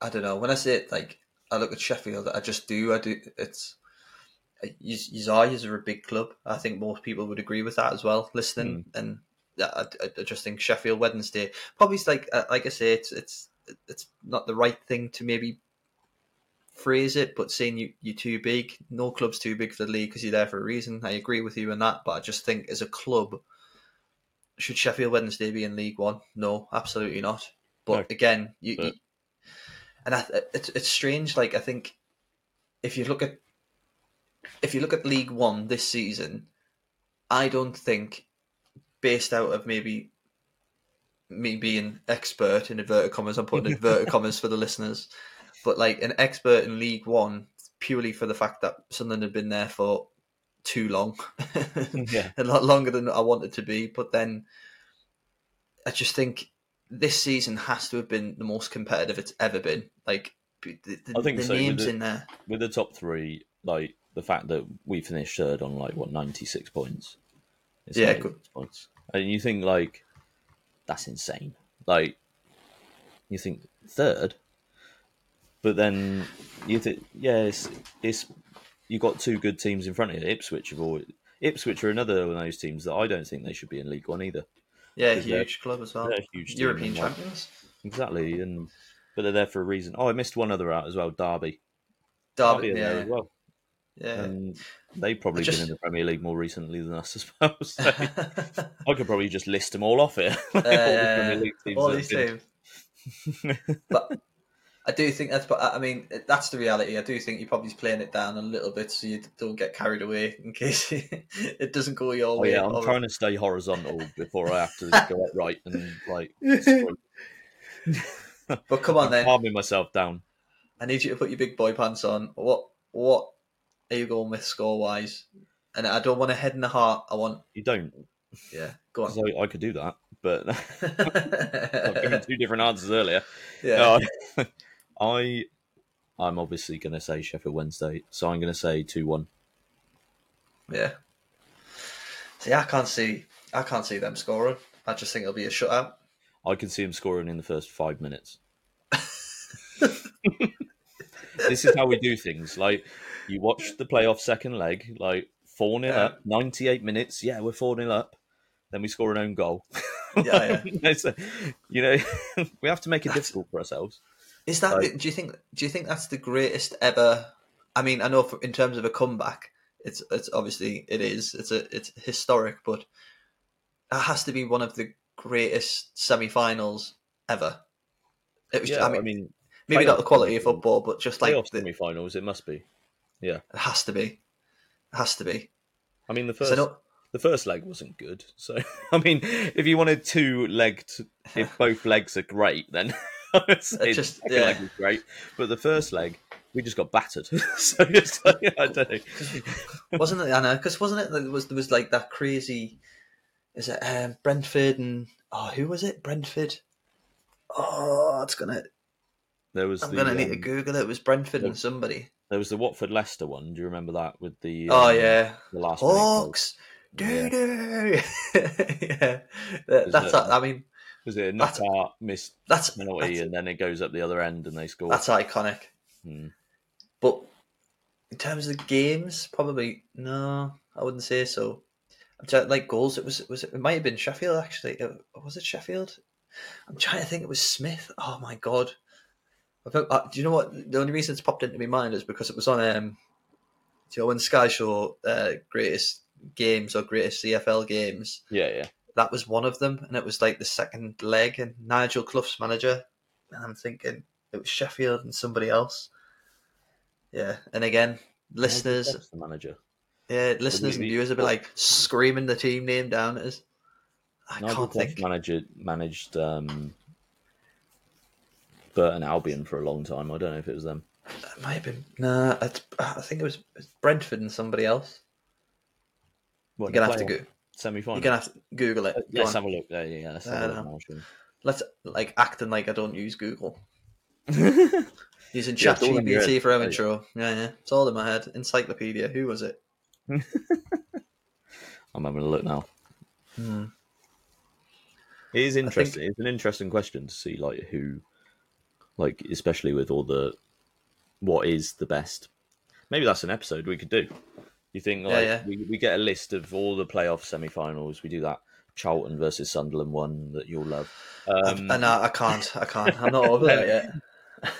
I don't know. When I say it, like I look at Sheffield, I just do. I do. It's you. You are. You are a big club. I think most people would agree with that as well. Listening Hmm. and I, I- just think Sheffield Wednesday probably is like uh, like I say, it's it's it's not the right thing to maybe phrase it, but saying you you're too big, no club's too big for the league because you're there for a reason. I agree with you on that, but I just think as a club, should Sheffield Wednesday be in League One? No, absolutely not. But No, again, you, you and I, it's it's strange. Like I think if you look at if you look at League One this season, I don't think based out of maybe me being expert in inverted commas, I'm putting [LAUGHS] inverted commas for the listeners, but like an expert in League One purely for the fact that Sunderland had been there for too long, [LAUGHS] Yeah. [LAUGHS] a lot longer than I wanted to be. But then I just think this season has to have been the most competitive it's ever been. Like the, the, I think the so, names the- in there. with the top three, like the fact that we finished third on like what ninety six points. It's Yeah, good. points, and you think like that's insane. Like you think third, but then you think yeah, it's, it's you got two good teams in front of you. Ipswich have always Ipswich are another of those teams that I don't think they should be in League One either. Yeah, huge club as well. Huge European like, champions. exactly, and but they're there for a reason. Oh, I missed one other out as well. Derby, Derby, there yeah, as well. yeah. and they've probably just- been in the Premier League more recently than us as well. [LAUGHS] So [LAUGHS] I could probably just list them all off here. [LAUGHS] All Uh, League teams all these teams. but I do think that's. But I mean, that's the reality. I do think you're probably playing it down a little bit so you don't get carried away in case [LAUGHS] it doesn't go your Oh way. yeah, I'm Or- trying to stay horizontal before I have to go upright and like. [LAUGHS] But come on I'm then, calming myself down. I need you to put your big boy pants on. What what are you going with score wise? And I don't want a head in the heart. I want You don't. Yeah, go on. So I could do that, but [LAUGHS] I've given two different answers earlier. yeah. Uh, I, I'm obviously going to say Sheffield Wednesday, so I'm going to say two one. Yeah. See, I can't see. I can't see them scoring. I just think it'll be a shutout. I can see them scoring in the first five minutes. [LAUGHS] this is how we do things. Like you watch the playoff second leg, like four 0 Yeah. up, ninety eight minutes. Yeah, we're four 0 up. Then we score an own goal. Yeah, [LAUGHS] a- you know, [LAUGHS] we have to make it difficult for ourselves. Is that? Like- do you think? Do you think that's the greatest ever? I mean, I know for, in terms of a comeback, it's it's obviously it is. It's a it's historic, but that has to be one of the greatest semi-finals ever. It was. Yeah, I mean, mean, maybe not the quality of football, but just like the, semi-finals, it must be. Yeah, it has to be. It has to be. I mean, the first I know- the first leg wasn't good. So [LAUGHS] I mean, if you wanted two legged, if both legs are great, then [LAUGHS] It just- yeah. leg was great. But the first leg, we just got battered. [LAUGHS] so it's like, I don't know. wasn't it? I know because wasn't it? There was there was like that crazy. Is it um, Brentford and oh who was it? Brentford. Oh, it's gonna. There was I'm the gonna need to um, Google it. It was Brentford the- and somebody. there was the Watford Leicester one. Do you remember that with the Oh um, yeah, the last? Hawks. Yeah. Doo doo. yeah, That- that's. I mean, Was it a That's- missed that's penalty that's, and then it goes up the other end and they score? that's iconic. Hmm. But in terms of the games, probably no. I wouldn't say so. I'm trying, like goals. It was. It was. It might have been Sheffield actually. Uh, was it Sheffield? I'm trying to think. It was Smith. Oh my god. Think, uh, do you know what? The only reason it's popped into my mind is because it was on. Um, you know when Sky show uh, greatest games or greatest EFL games? Yeah, yeah. That was one of them, and it was like the second leg, and Nigel Clough's manager. And I'm thinking it was Sheffield and somebody else. Yeah, and again, listeners, the manager. yeah, listeners and viewers will be like screaming the team name down at us. I Nigel can't think. manager managed um, Burton Albion for a long time. I don't know if it was them. It might have been. Nah, I think it was Brentford and somebody else. What, You're gonna have to go. Semi You're final. gonna have to Google it. Go Let's on. have a look. Yeah, yeah, yeah. Let's I have a look now, shall we? Let's like acting like I don't use Google. [LAUGHS] Using Yeah, it's all in your ChatGPT for our Yeah. intro. Yeah, yeah, it's all in my head. Encyclopedia. Who was it? [LAUGHS] I'm having a look now. Hmm. It is think- interesting. It's an interesting question to see, like who, like especially with all the, what is the best. Maybe that's an episode we could do. You think like Yeah, yeah. We, we get a list of all the playoff semi-finals. We do that Charlton versus Sunderland one that you'll love. Um, I, no, I can't. I can't. I'm not [LAUGHS] over it yet.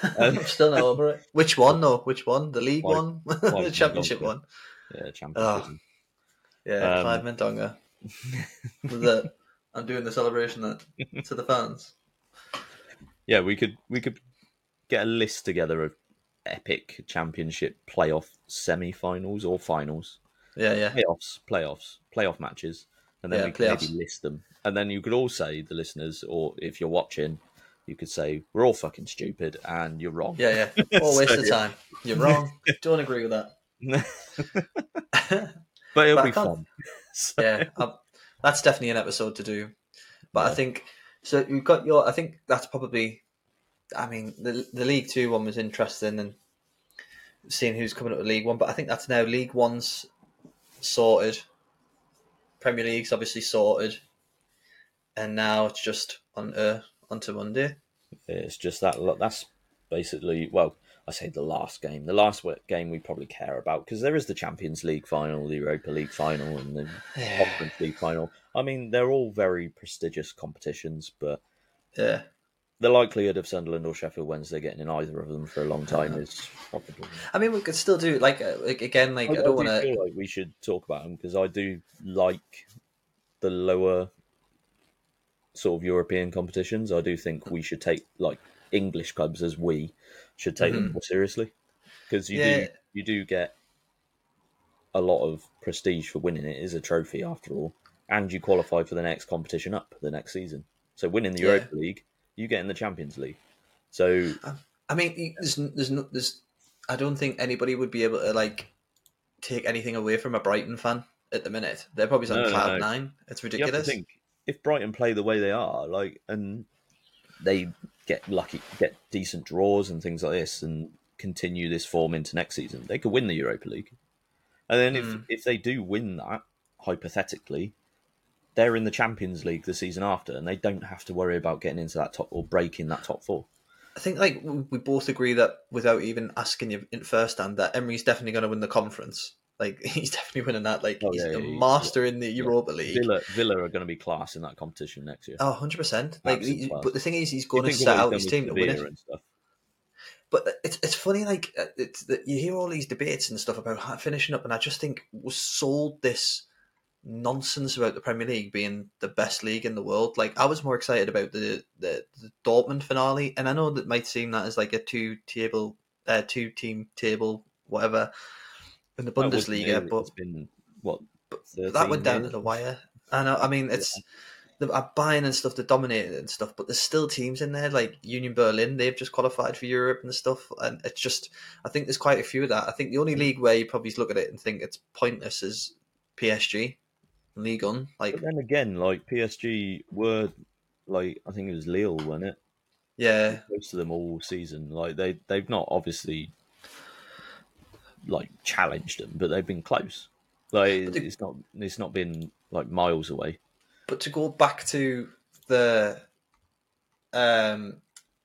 Um, [LAUGHS] I'm still not over it. Which one though? Which one? The league one? [LAUGHS] the championship one? yeah, Champions. Oh. Yeah, Um, Clive the, I'm doing the celebration that, to the fans. yeah, we could we could get a list together of epic championship playoff semi-finals or finals. Yeah, yeah. playoffs, playoffs, playoff matches, and then Yeah, we playoffs. maybe list them. And then you could all say, the listeners, or if you're watching, you could say, "We're all fucking stupid, and you're wrong." Yeah, yeah. [LAUGHS] All waste of time. You're wrong. [LAUGHS] Don't agree with that. [LAUGHS] but it'll But be fun. So- yeah, um, that's definitely an episode to do. But I think so. You've got your. I think that's probably. I mean, the the League Two one was interesting and seeing who's coming up with League One. But I think that's now League One's sorted. Premier League's obviously sorted, and now it's just on uh, onto Monday. It's just that that's basically well, I say the last game, the last game we probably care about because there is the Champions League final, the Europa League final, and the Conference League final. I mean, they're all very prestigious competitions, but Yeah, the likelihood of Sunderland or Sheffield Wednesday getting in either of them for a long time is probably. I mean, we could still do like, uh, like again, like I, don't want to. like we should talk about them because I do like the lower sort of European competitions. I do think we should take like English clubs as we should take them more seriously because you Mm-hmm. Yeah. do you do get a lot of prestige for winning it. It is a trophy after all, and you qualify for the next competition up the next season. So winning the Yeah. Europa League, you get in the Champions League. So I mean, there's, there's no, there's. I don't think anybody would be able to like take anything away from a Brighton fan at the minute. They're probably on No, cloud no. nine. It's You have to ridiculous. think if Brighton play the way they are, like, and they get lucky, get decent draws and things like this, and continue this form into next season, they could win the Europa League. And then if Mm. if they do win that, hypothetically, they're in the Champions League the season after, and they don't have to worry about getting into that top or breaking that top four. I think like we we both agree that without even asking you in first hand that Emery's definitely going to win the conference. Like [LAUGHS] he's definitely winning that. Like Oh, he's yeah, a yeah, yeah. master in the Europa League. Villa, Villa are going to be class in that competition next year. Oh, 100 percent. Like, he- but the thing is, he's You going to set out his team to win it. and stuff. But it's it's funny, like uh, it's that you hear all these debates and stuff about finishing up, and I just think was sold this nonsense about the Premier League being the best league in the world. Like I was more excited about the the, the Dortmund finale, and I know that might seem that as like a two table, uh, two team table, whatever, in the Bundesliga, but it's been what but that went down to the wire. I know. I mean, it's the uh, Bayern and stuff that dominated and stuff, but there's still teams in there like Union Berlin. They've just qualified for Europe and stuff, and it's just. I think there's quite a few of that. I think the only league where you probably look at it and think it's pointless is PSG, League On. Like, But then again, like PSG were like I think it was Lille, wasn't it? yeah, most of them all season. Like they they've not obviously like challenged them, but they've been close. Like it's not it's not been like miles away. but to go back to the um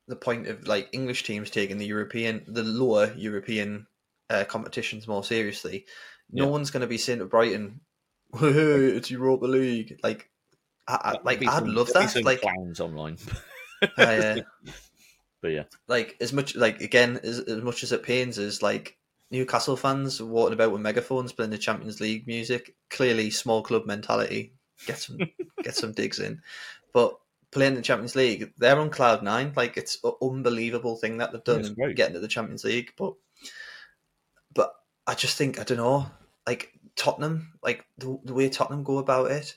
the point of like English teams taking the European, the lower European uh, competitions more seriously. No Yeah. one's going to be saying to Brighton, "Hey, it's Europa League." Like, I, I, like I'd some- love that. Like, clowns online. uh, [LAUGHS] but yeah, like as much like again as, as much as it pains is like Newcastle fans walking about with megaphones playing the Champions League music. Clearly, small club mentality. Get some [LAUGHS] get some digs in, but playing the Champions League, they're on cloud nine. Like it's an unbelievable thing that they've done getting to the Champions League. But but I just think I don't know. Like Tottenham, like the, the way Tottenham go about it,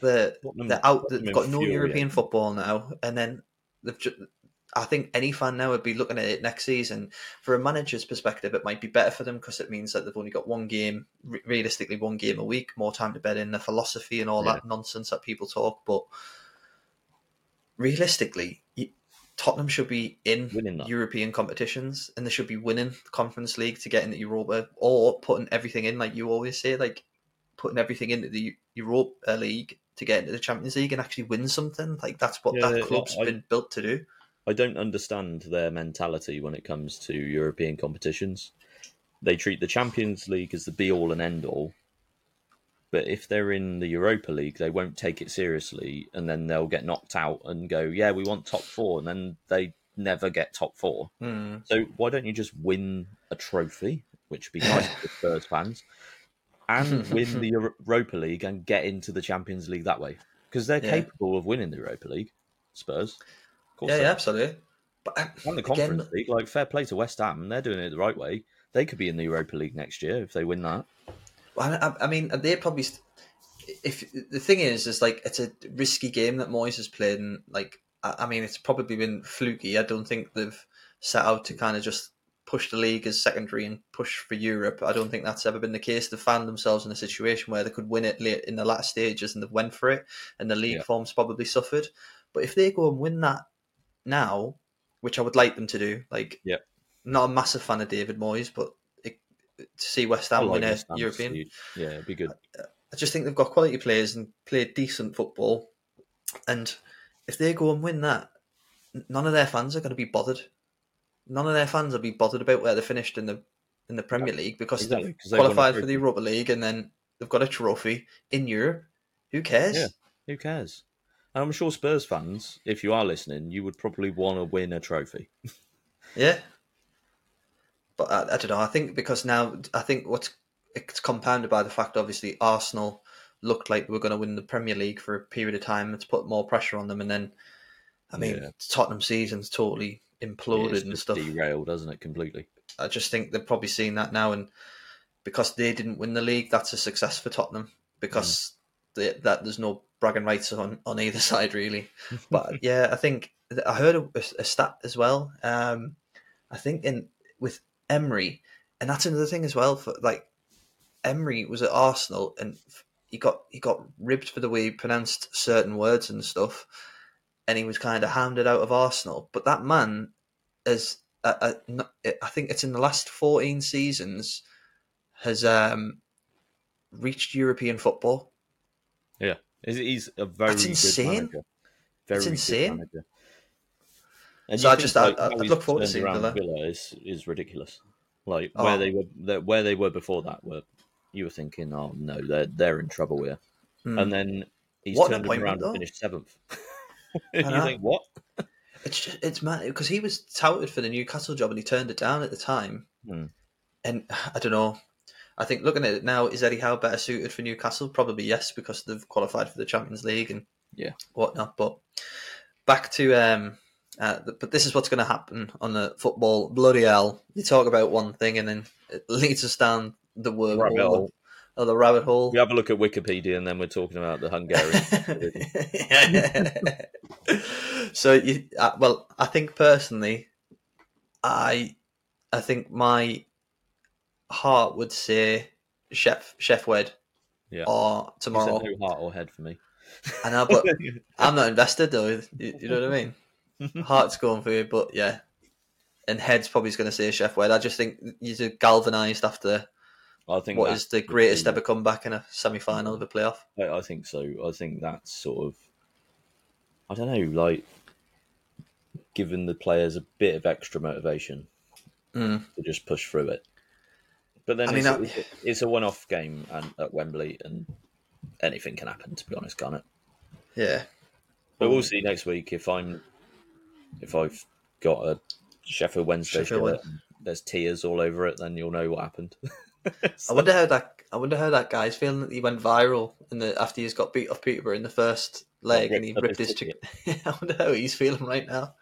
the Tottenham- they're out. Tottenham They've got no European football now, and then they've just. I think any fan now would be looking at it next season. For a manager's perspective, it might be better for them because it means that they've only got one game, re- realistically one game a week, more time to bed in the philosophy and all Yeah. that nonsense that people talk. But realistically, you, Tottenham should be in. European competitions and they should be winning the Conference League to get into Europa or putting everything in, like you always say, like putting everything into the Europa League to get into the Champions League and actually win something. Like that's what Yeah, that club's I- been built to do. I don't understand their mentality when it comes to European competitions. They treat the Champions League as the be all and end all. But if they're in the Europa League, they won't take it seriously and then they'll get knocked out and go, Yeah, we want top four. And then they never get top four. Hmm. So why don't you just win a trophy, which would be nice for [LAUGHS] Spurs fans, and win the [LAUGHS] Europa League and get into the Champions League that way? Because they're Yeah. capable of winning the Europa League, Spurs. Of course Yeah, yeah, absolutely. But uh, And the again, Conference League, like fair play to West Ham, they're doing it the right way. They could be in the Europa League next year if they win that. I, I- I mean, they probably. St- if the thing is, is like it's a risky game that Moyes has played, and like I, I mean, it's probably been fluky. I don't think they've set out to kind of just push the league as secondary and push for Europe. I don't think that's ever been the case. They found themselves in a situation where they could win it late in the last stages, and they've went for it, and the league Yeah. form's probably suffered. But if they go and win that now, which I would like them to do, like, Yeah. not a massive fan of David Moyes, but to see West Ham I win like a West Ham to European. Yeah, it'd be good. I just think they've got quality players and play decent football. And if they go and win that, none of their fans are going to be bothered. None of their fans will be bothered about where they finished in the in the Premier League because Exactly, they've 'cause they've won a qualified for the. Europa League and then they've got a trophy in Europe. Who cares? Yeah. Who cares? And I'm sure Spurs fans, if you are listening, you would probably want to win a trophy. Yeah. But I, I don't know. I think because now I think what's it's compounded by the fact obviously Arsenal looked like they were going to win the Premier League for a period of time. It's put more pressure on them, and then I mean Yeah. Tottenham season's totally imploded it's and stuff. derailed, doesn't it, completely? I just think they're probably seeing that now, and because they didn't win the league, that's a success for Tottenham because they, that there's no bragging rights on on either [LAUGHS] side really. [LAUGHS] But yeah, I think I heard a, a stat as well. Um, I think in with Emery, and that's another thing as well. For like Emery was at Arsenal, and he got he got ribbed for the way he pronounced certain words and stuff, and he was kind of hounded out of Arsenal. But that man has, uh, uh, I think it's in the last fourteen seasons, has um, reached European football. He's- He's a very That's good insane. manager. Very It's insane. And So I just- I- like, I- I'd look forward to seeing Villa. Villa is is ridiculous. Like Oh. where they were, where they were before that, were you were thinking, oh no, they're they're in trouble here, Hmm. and then he's What turned around though. and finished seventh. [LAUGHS] and you know. think what? It's just, it's mad because he was touted for the Newcastle job and he turned it down at the time. Hmm. And [SIGHS] I don't know. I think looking at it now, is Eddie Howe better suited for Newcastle? Probably yes, because they've qualified for the Champions League and Yeah. whatnot. But back to um, uh, but this is what's going to happen on the football. Bloody hell! You talk about one thing and then it leads us down the wormhole Rabbit hole. or the rabbit hole. We have a look at Wikipedia, and then we're talking about the Hungarian. [LAUGHS] so you, uh, well, I think personally, I, I think my heart would say Sheff Sheff Wed Yeah. or tomorrow. no heart or head for me. I know, but [LAUGHS] I'm not invested though. You, you know what I mean? Heart's going for you, but yeah. And head's probably going to say a Sheff Wed. I just think you're galvanised after I think what is the greatest be- ever comeback in a semi final of a playoff. I, I think so. I think that's sort of, I don't know, like giving the players a bit of extra motivation Mm. to just push through it. But then I it's, mean, it's, a, it's a one-off game and at Wembley, and anything can happen. To be honest, can't it? Yeah. But we'll see next week if I'm if I've got a Sheffield Wednesday Sheffield shirt and there's tears all over it, then you'll know what happened. [LAUGHS] I wonder how that. I wonder how that guy's feeling. That he went viral in the after he's got beat off Peterborough in the first leg, and he ripped his ticket. [LAUGHS] I wonder how he's feeling right now.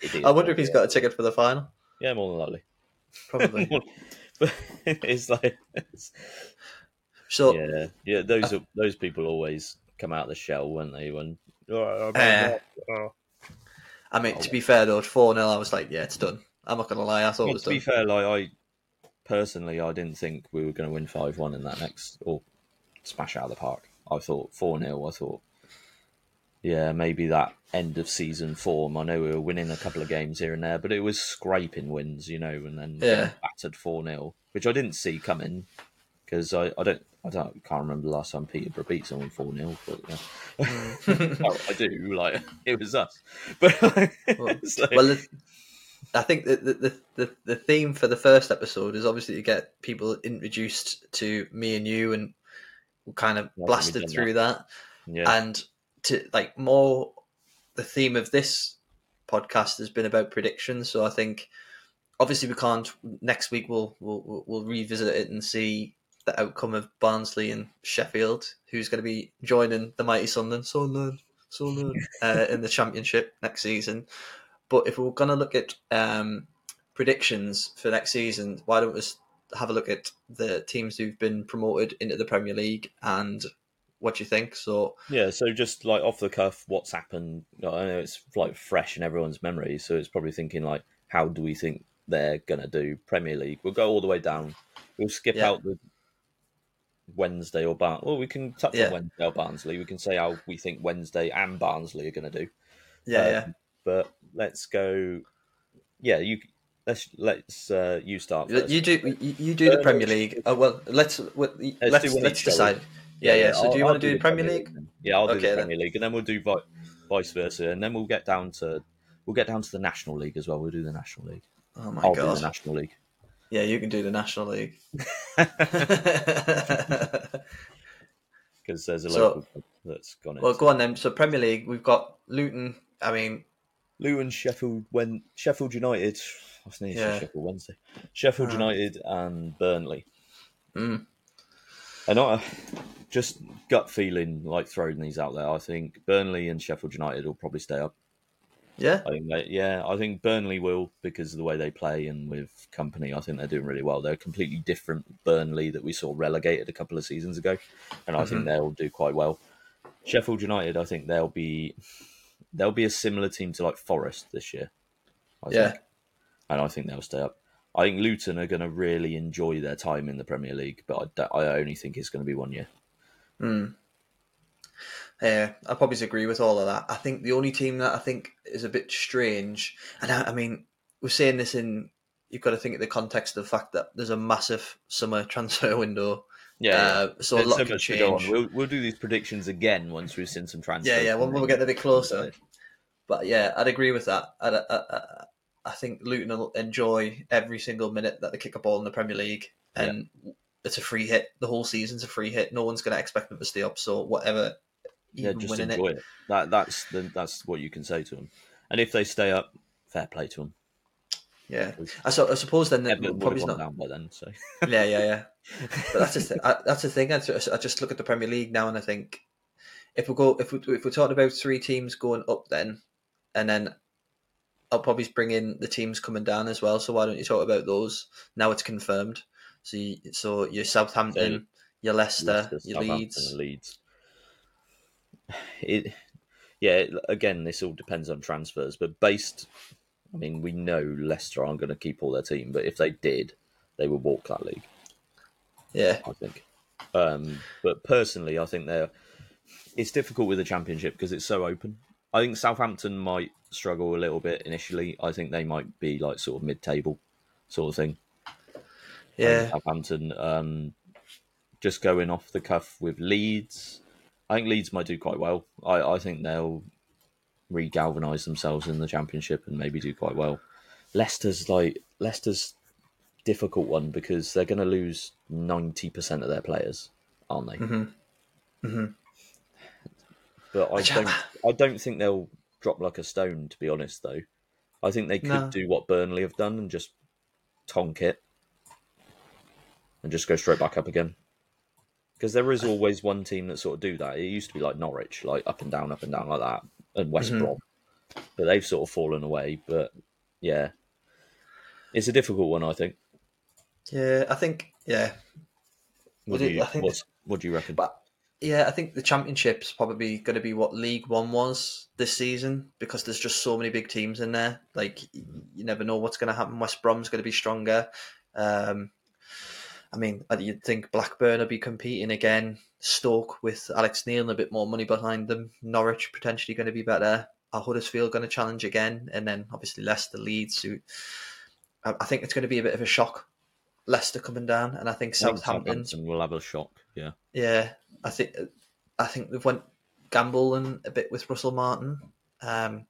Idiot. I wonder if he's got a ticket for the final. yeah, more than likely. Probably. [LAUGHS] but it's like it's- So yeah, yeah. Those are, those people always come out of the shell, weren't they? When oh, Eh. I mean, oh, to be fair though, four 0 I was like, yeah, it's done. I'm not gonna lie. I thought it Well, was to be fair, like I personally, I didn't think we were going to win five one in that next or smash out of the park. I thought four 0 I thought, yeah, maybe that end of season form. I know we were winning a couple of games here and there, but it was scraping wins, you know, and then Yeah. battered four 0 which I didn't see coming because I, I don't. I don't, can't remember the last time Peterborough beat someone 4 0, but yeah. Mm. [LAUGHS] I do, like, [LAUGHS] it was us. [LAUGHS] But, like- well, the, I think the, the the the theme for the first episode is obviously to get people introduced to me and you, and kind of Yeah, blasted through that. yeah. and to like more the theme of this podcast has been about predictions so i think obviously we can't next week we'll we'll, we'll- we'll revisit it and see the outcome of barnsley and sheffield who's going to be joining the mighty sunderland sunderland sunderland [LAUGHS] uh, in the championship next season but if we're going to look at um, predictions for next season why don't we have a look at the teams who've been promoted into the premier league and what you think so Yeah, so just like off the cuff, what's happened? I know it's like fresh in everyone's memory, so it's probably thinking like, how do we think they're gonna do Premier League? We'll go all the way down. We'll skip Yeah. out the Wednesday or Barn. Well, we can touch Yeah. on Wednesday or Barnsley. We can say how we think Wednesday and Barnsley are gonna do. Yeah, Um, yeah. But let's go. Yeah, you. Let's let's uh, you start You, first. you do you, you do the Uh, Premier League. Oh, well, let's let's let's, let's decide. Yeah, yeah. So I'll- do you I'll want to do the Premier League? then. Yeah, I'll do Okay, the then. Premier League, and then we'll do vice versa, and then we'll get down to we'll get down to the National League as well. We'll do the National League. Oh my I'll do god! the National League. Yeah, you can do the National League. [LAUGHS] [LAUGHS] because there's a So- local club that's gone in. well, go on then. So Premier League, we've got Luton. I mean, Luton, Sheffield, when Sheffield United. I was Yeah. Sheffield Wednesday. Sheffield Ah. United and Burnley. mm, And I just gut feeling like throwing these out there. I think Burnley and Sheffield United will probably stay up. Yeah, I think they, yeah, I think Burnley will because of the way they play and with Kompany. I think they're doing really well. They're a completely different Burnley that we saw relegated a couple of seasons ago, and I think Mhm. they'll do quite well. Sheffield United, I think they'll be they'll be a similar team to like Forest this year. I Yeah. think. and I think they'll stay up. I think Luton are going to really enjoy their time in the Premier League, but I, I only think it's going to be one year. Mm. Yeah, I probably agree with all of that. I think the only team that I think is a bit strange, and I, I mean, we're saying this in, you've got to think of the context of the fact that there's a massive summer [LAUGHS] transfer window. Yeah, Uh, so a lot so can much to go on. change. We'll, we'll do these predictions again once we've seen some transfers. Yeah, yeah, when we're in. getting a bit closer. But yeah, I'd agree with that. I'd, I, I, I think Luton will enjoy every single minute that they kick a ball in the Premier League, and it's a free hit. The whole season's a free hit. No one's going to expect them to stay up. So whatever, Yeah, just enjoy it. it. That that's the, that's what you can say to them. And if they stay up, fair play to them. Yeah, I, so, I suppose then that Everton probably not. down by then. So [LAUGHS] Yeah, yeah, yeah. But that's [LAUGHS] th- I, that's the thing. I just, I just look at the Premier League now, and I think if we go if we if we're talking about three teams going up, then and then I'll probably bring in the teams coming down as well. So why don't you talk about those? Now it's confirmed. So you, so your Southampton, your Leicester, Leicester, your Leeds. Leeds. It, yeah. Again, this all depends on transfers, but based, I mean, we know Leicester aren't going to keep all their team, but if they did, they would walk that league. Yeah, I think. Um, but personally, I think they're. It's difficult with the championship because it's so open. I think Southampton might struggle a little bit initially. I think they might be like sort of mid-table sort of thing. Yeah, Southampton. Um, just going off the cuff with Leeds, I think Leeds might do quite well. I, I think they'll re-galvanise themselves in the championship and maybe do quite well. Leicester's like Leicester's difficult one because they're going to lose ninety percent of their players, aren't they? hmm hmm But I I- don't. I don't think they'll drop like a stone. To be honest, though, I think they could No. do what Burnley have done and just tonk it and just go straight back up again. Because there is always one team that sort of do that. It used to be like Norwich, like up and down, up and down like that, and West Mhm. Brom, but they've sort of fallen away. But yeah, it's a difficult one. I think. yeah. I think yeah, What do you, I think what do you reckon? But yeah, I think the championship's probably going to be what League One was this season because there's just so many big teams in there. Like you never know what's going to happen. West Brom's going to be stronger. Um, I mean, you'd think Blackburn will be competing again. Stoke with Alex Neil and a bit more money behind them. Norwich potentially going to be better. Are Huddersfield going to challenge again? And then obviously Leicester, Leeds. Who I think it's going to be a bit of a shock. Leicester coming down, and I think Southampton's Southampton will have a shock. Yeah. yeah, I think I think they've went gambling a bit with Russell Martin, um,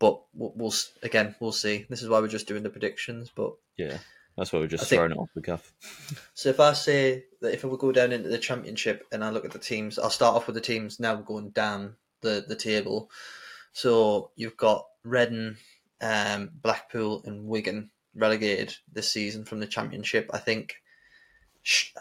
but we'll, we'll again we'll see. This is why we're just doing the predictions. But Yeah. That's why we're just I think- throwing it off the cuff. so if I say that if we go down into the championship and I look at the teams, I'll start off with the teams now. We're going down the the table. So you've got Reading, um, Blackpool, and Wigan relegated this season from the championship. I think. sh-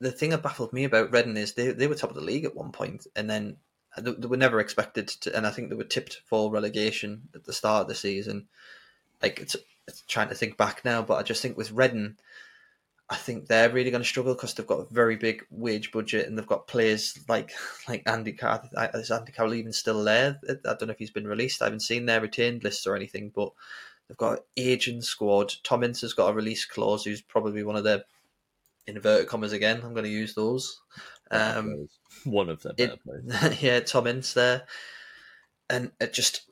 The thing that baffled me about Reading is they, they were top of the league at one point, and then they, they were never expected to, and I think they were tipped for relegation at the start of the season. Like it's trying to think back now, but I just think with Reading, I think they're really going to struggle because they've got a very big wage budget and they've got players like [LAUGHS] like Andy Carroll. Is Andy Carroll even still there? I don't know if he's been released. I haven't seen their retained lists or anything, but they've got an aging squad. Tom Ince has got a release clause, who's probably one of their inverted commas again. I'm going to use those. Um, one of them. [LAUGHS] yeah, Tom Ince there, and it just.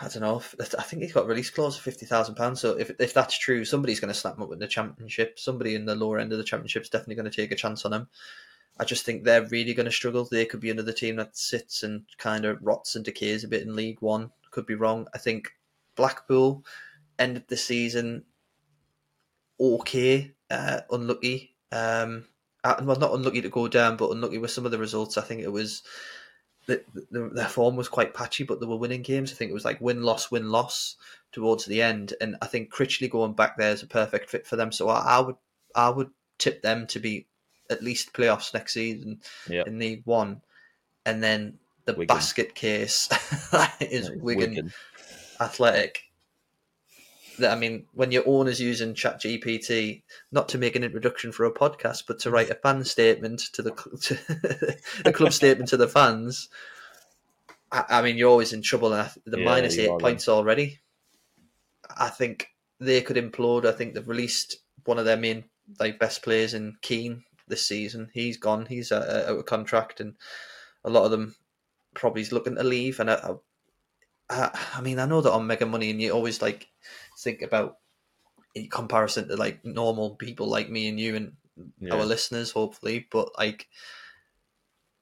I don't know. I think he's got release clause of fifty thousand pounds. So if if that's true, somebody's going to snap him up in the championship. Somebody in the lower end of the championship is definitely going to take a chance on him. I just think they're really going to struggle. They could be another team that sits and kind of rots and decays a bit in League One. Could be wrong. I think Blackpool ended the season okay, uh, unlucky. Um, uh, well, not unlucky to go down, but unlucky with some of the results. I think it was the, the, their form was quite patchy, but they were winning games. I think it was like win loss win loss towards the end, and I think Critchley going back there is a perfect fit for them. So I, I would I would tip them to be at least playoffs next season Yep. in League One, and then the Wigan. basket case [LAUGHS] is Yeah, Wigan, Athletic. That I mean, when your owner's using ChatGPT, not to make an introduction for a podcast, but to write a fan statement to the [LAUGHS] to a club statement to the fans, I, I mean, you're always in trouble. And I th- the Yeah, eight are, points already. I think they could implode. I think they've released one of their main like best players in Keane. this season. He's gone. He's uh, out of contract, and a lot of them probably is looking to leave. And I, I, I mean, I know that on Mega Money, and you always like think about in comparison to like normal people like me and you and Yeah. our listeners, hopefully. But like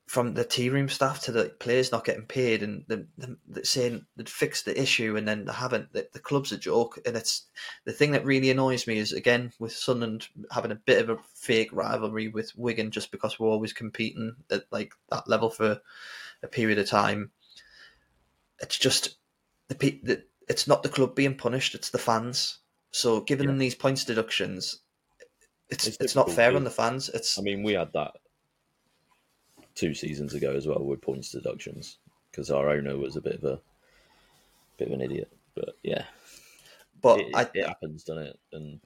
from the tea room staff to the players not getting paid and the, the, the saying they'd fixed the issue and then they haven't. The, the club's a joke, and it's the thing that really annoys me is again with Sunderland having a bit of a fake rivalry with Wigan just because we're always competing at like that level for a period of time. It's just the, pe- the it's not the club being punished; it's the fans. So giving them these points deductions, it's It's it's, not fair on the fans. It's I mean, we had that two seasons ago as well with points deductions because our owner was a bit of a bit of an idiot. But yeah, but it, I it happens, doesn't it? And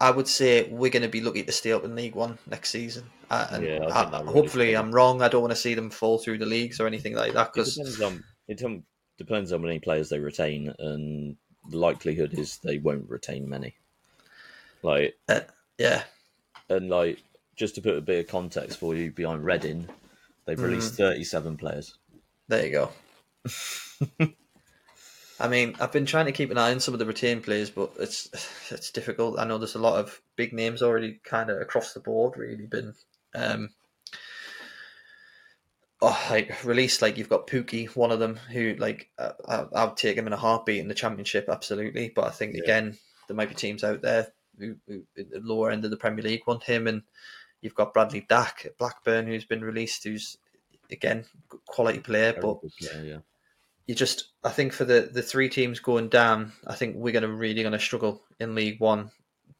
I would say we're going to be lucky to stay up in League One next season. Uh, and Yeah, I I- really hopefully. I'm wrong. I don't want to see them fall through the leagues or anything like that it because depends on it um, depends on how many players they retain, and the likelihood is they won't retain many. Like yeah, and like just to put a bit of context for you behind Reading, they've released Mm. 37 players. there you go. [LAUGHS] I mean, I've been trying to keep an eye on some of the retained players, but it's it's difficult. I know there's a lot of big names already, kind of across the board, really been. Um, oh, like released, like you've got Pukki, one of them, who like uh, I, I would take him in a heartbeat in the championship, absolutely. But I think Yeah. again, there might be teams out there who, who at the lower end of the Premier League want him, and you've got Bradley Dack at Blackburn, who's been released, who's again quality player, Very but player, yeah. you just I think for the the three teams going down, I think we're gonna really gonna struggle in League One,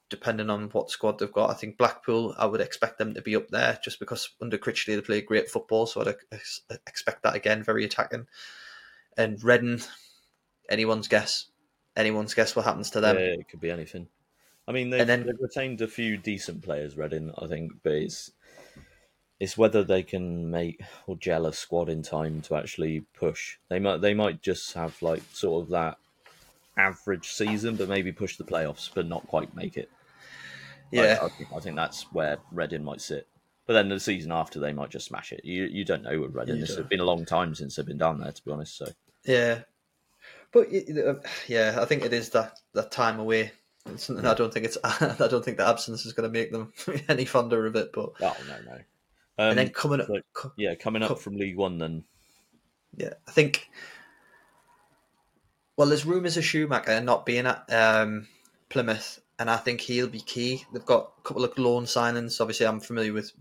depending on what squad they've got. I think Blackpool, I would expect them to be up there just because under Critchley they play great football, so I'd ex- expect that again, very attacking. And Reading, anyone's guess, anyone's guess what happens to them. yeah, it could be anything. I mean, they've, And then- they've retained a few decent players, Reading, I think, but it's it's whether they can make or gel a squad in time to actually push. They might they might just have like sort of that average season, but maybe push the playoffs, but not quite make it. Yeah, I, think, I think that's where Reading might sit. But then the season after, they might just smash it. You you don't know with Reading. It's been a long time since they've been down there, to be honest. So yeah, but uh, yeah, I think it is that that time away. It's something I don't think it's. [LAUGHS] I don't think the absence is going to make them [LAUGHS] any fonder of it. But oh no no. Um, and then coming up, co- yeah, coming up from League One, then Yeah, I think. Well, there's rumours of Schumacher not being at um, Plymouth, and I think he'll be key. They've got a couple of loan signings. Obviously, I'm familiar with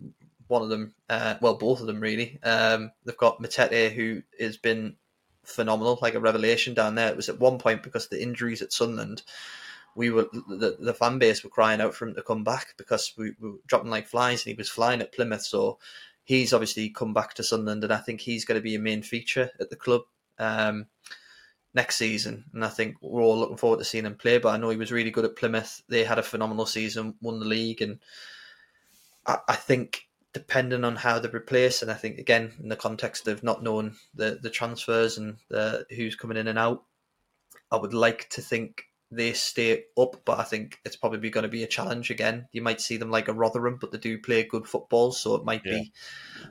one of them. Uh, well, both of them really. Um, they've got Matete, who has been phenomenal, like a revelation down there. It was at one point because of the injuries at Sunderland. We were the, the fan base were crying out for him to come back because we, we were dropping like flies, and he was flying at Plymouth. So he's obviously come back to Sunderland, and I think he's going to be a main feature at the club um, next season. And I think we're all looking forward to seeing him play. But I know he was really good at Plymouth. They had a phenomenal season, won the league, and I, I think depending on how they replace, and I think again in the context of not knowing the the transfers and the who's coming in and out, I would like to think they stay up, but I think it's probably going to be a challenge again. You might see them like a Rotherham, but they do play good football, so it might be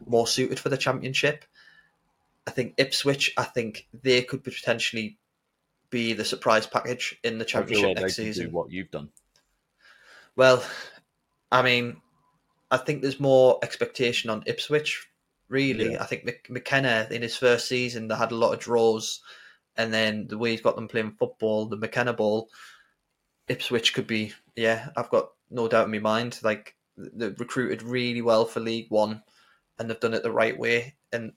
more suited for the championship. I think Ipswich, I think they could potentially be the surprise package in the championship they next season. what you've done. Well, I mean, I think there's more expectation on Ipswich. Really, Yeah. I think McKenna in his first season they had a lot of draws, and then the way he's got them playing football, the McKenna ball, Ipswich could be. Yeah, I've got no doubt in my mind. Like they've recruited really well for League One, and they've done it the right way. And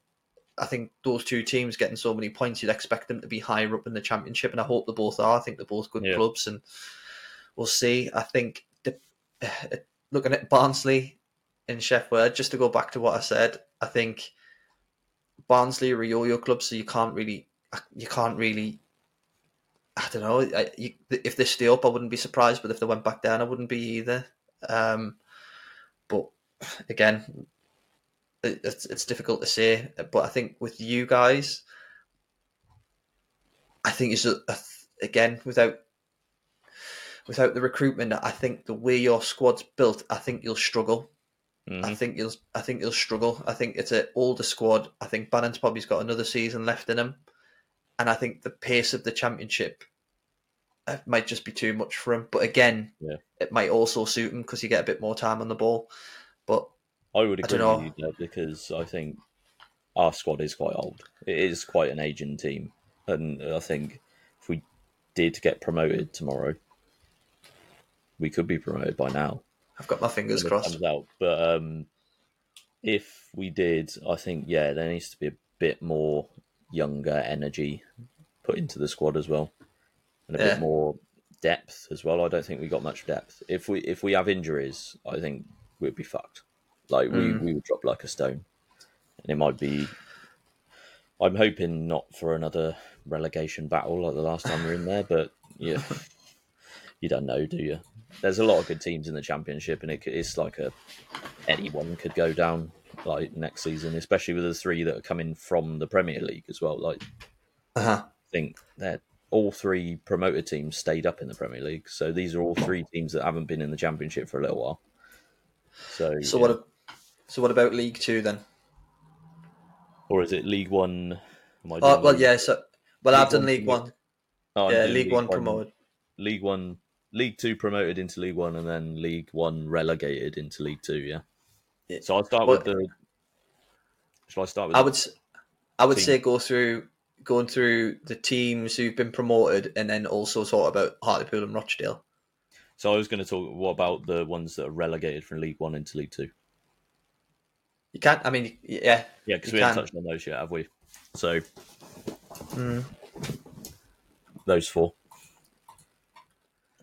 I think those two teams getting so many points, you'd expect them to be higher up in the championship, and I hope they both are. I think they're both good Yeah. clubs, and we'll see. I think the, [SIGHS] looking at Barnsley in Sheffield, just to go back to what I said, I think Barnsley are a yo-yo club, so you can't really, you can't really. I don't know. I, you, if they stay up, I wouldn't be surprised. But if they went back down, I wouldn't be either. Um, but again, it's it's difficult to say. But I think with you guys, I think it's a, a, again without without the recruitment. I think the way your squad's built, I think you'll struggle. Mhm. I think he'll I think he'll struggle. I think it's an older squad. I think Bannan's probably's got another season left in him, and I think the pace of the championship uh, might just be too much for him. But again, Yeah. it might also suit him because you get a bit more time on the ball. But I would agree don't with you there because I think our squad is quite old. It is quite an aging team, and I think if we did get promoted tomorrow, we could be promoted by now. I've got my fingers crossed. But um, if we did, I think yeah, there needs to be a bit more younger energy put into the squad as well, and a Yeah. bit more depth as well. I don't think we got much depth. If we if we have injuries, I think we'd be fucked. Like we, Mm. we would drop like a stone, and it might be. I'm hoping not for another relegation battle like the last time we are in there, but yeah, [LAUGHS] you don't know, do you? There's a lot of good teams in the championship, and it, it's like a anyone could go down like next season, especially with the three that are coming from the Premier League as well. Like Uh-huh. I think that all three promoted teams stayed up in the Premier League, so these are all three teams that haven't been in the championship for a little while. So, So yeah. what? So what about League Two then? or is it League One? I Oh well, League- yeah. So well, I've done One League One. Oh, yeah, doing League, One promoted. League One, League Two promoted into League One, and then League One relegated into League Two. Yeah. Yeah. So I'll start Well- with the. Shall I start with? I would I would team. say go through going through the teams who've been promoted, and then also talk about Hartlepool and Rochdale. So I was going to talk. What about the ones that are relegated from League One into League Two? You can't. I mean, yeah. Yeah, because we haven't touched on those yet, have we? So Mm. those four.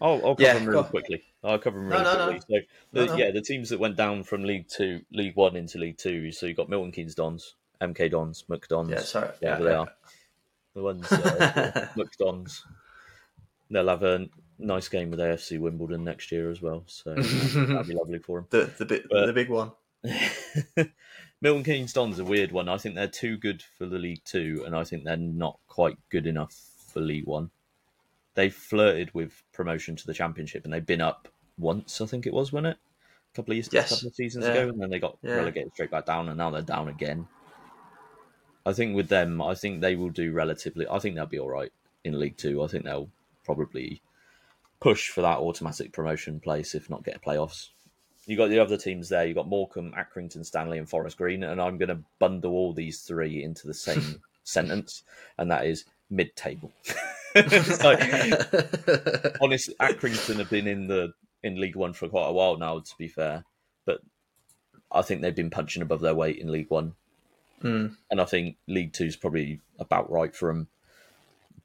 I'll, I'll cover Yeah, them really quickly. I'll cover them No, really no, no. quickly. So, the, No, no. yeah, the teams that went down from League Two, League One into League Two. So you got Milton Keynes Dons, MK Dons, McDons, Yeah. Sorry. whatever they are. The ones uh, [LAUGHS] McDons. They'll have a nice game with AFC Wimbledon next year as well. So that'd be [LAUGHS] lovely for them. the the big But- the big one. [LAUGHS] Milton Keynes Dons a weird one. I think they're too good for the League Two, and I think they're not quite good enough for League One. They flirted with promotion to the Championship, and they've been up once. I think it was, wasn't it? A couple of years, Yes. couple of seasons Yeah. ago, and then they got Yeah. relegated straight back down, and now they're down again. I think with them, I think they will do relatively. I think they'll be all right in League Two. I think they'll probably push for that automatic promotion place, if not get playoffs. You got the other teams there. You've got Morecambe, Accrington, Stanley, and Forest Green, and I'm going to bundle all these three into the same [LAUGHS] sentence, and that is mid-table. [LAUGHS] [LAUGHS] It's like, honest, Accrington have been in the in League One for quite a while now. To be fair, but I think they've been punching above their weight in League One, Mm. and I think League Two is probably about right for them.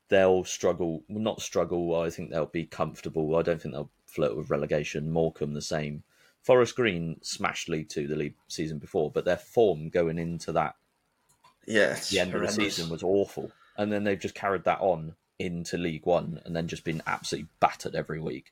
They'll struggle, well, not struggle. I think they'll be comfortable. I don't think they'll flirt with relegation. Morecambe the same. Forest Green smashed League Two the league season before, but their form going into that yeah. the end of the season was awful, and then they've just carried that on into League One, and then just been absolutely battered every week.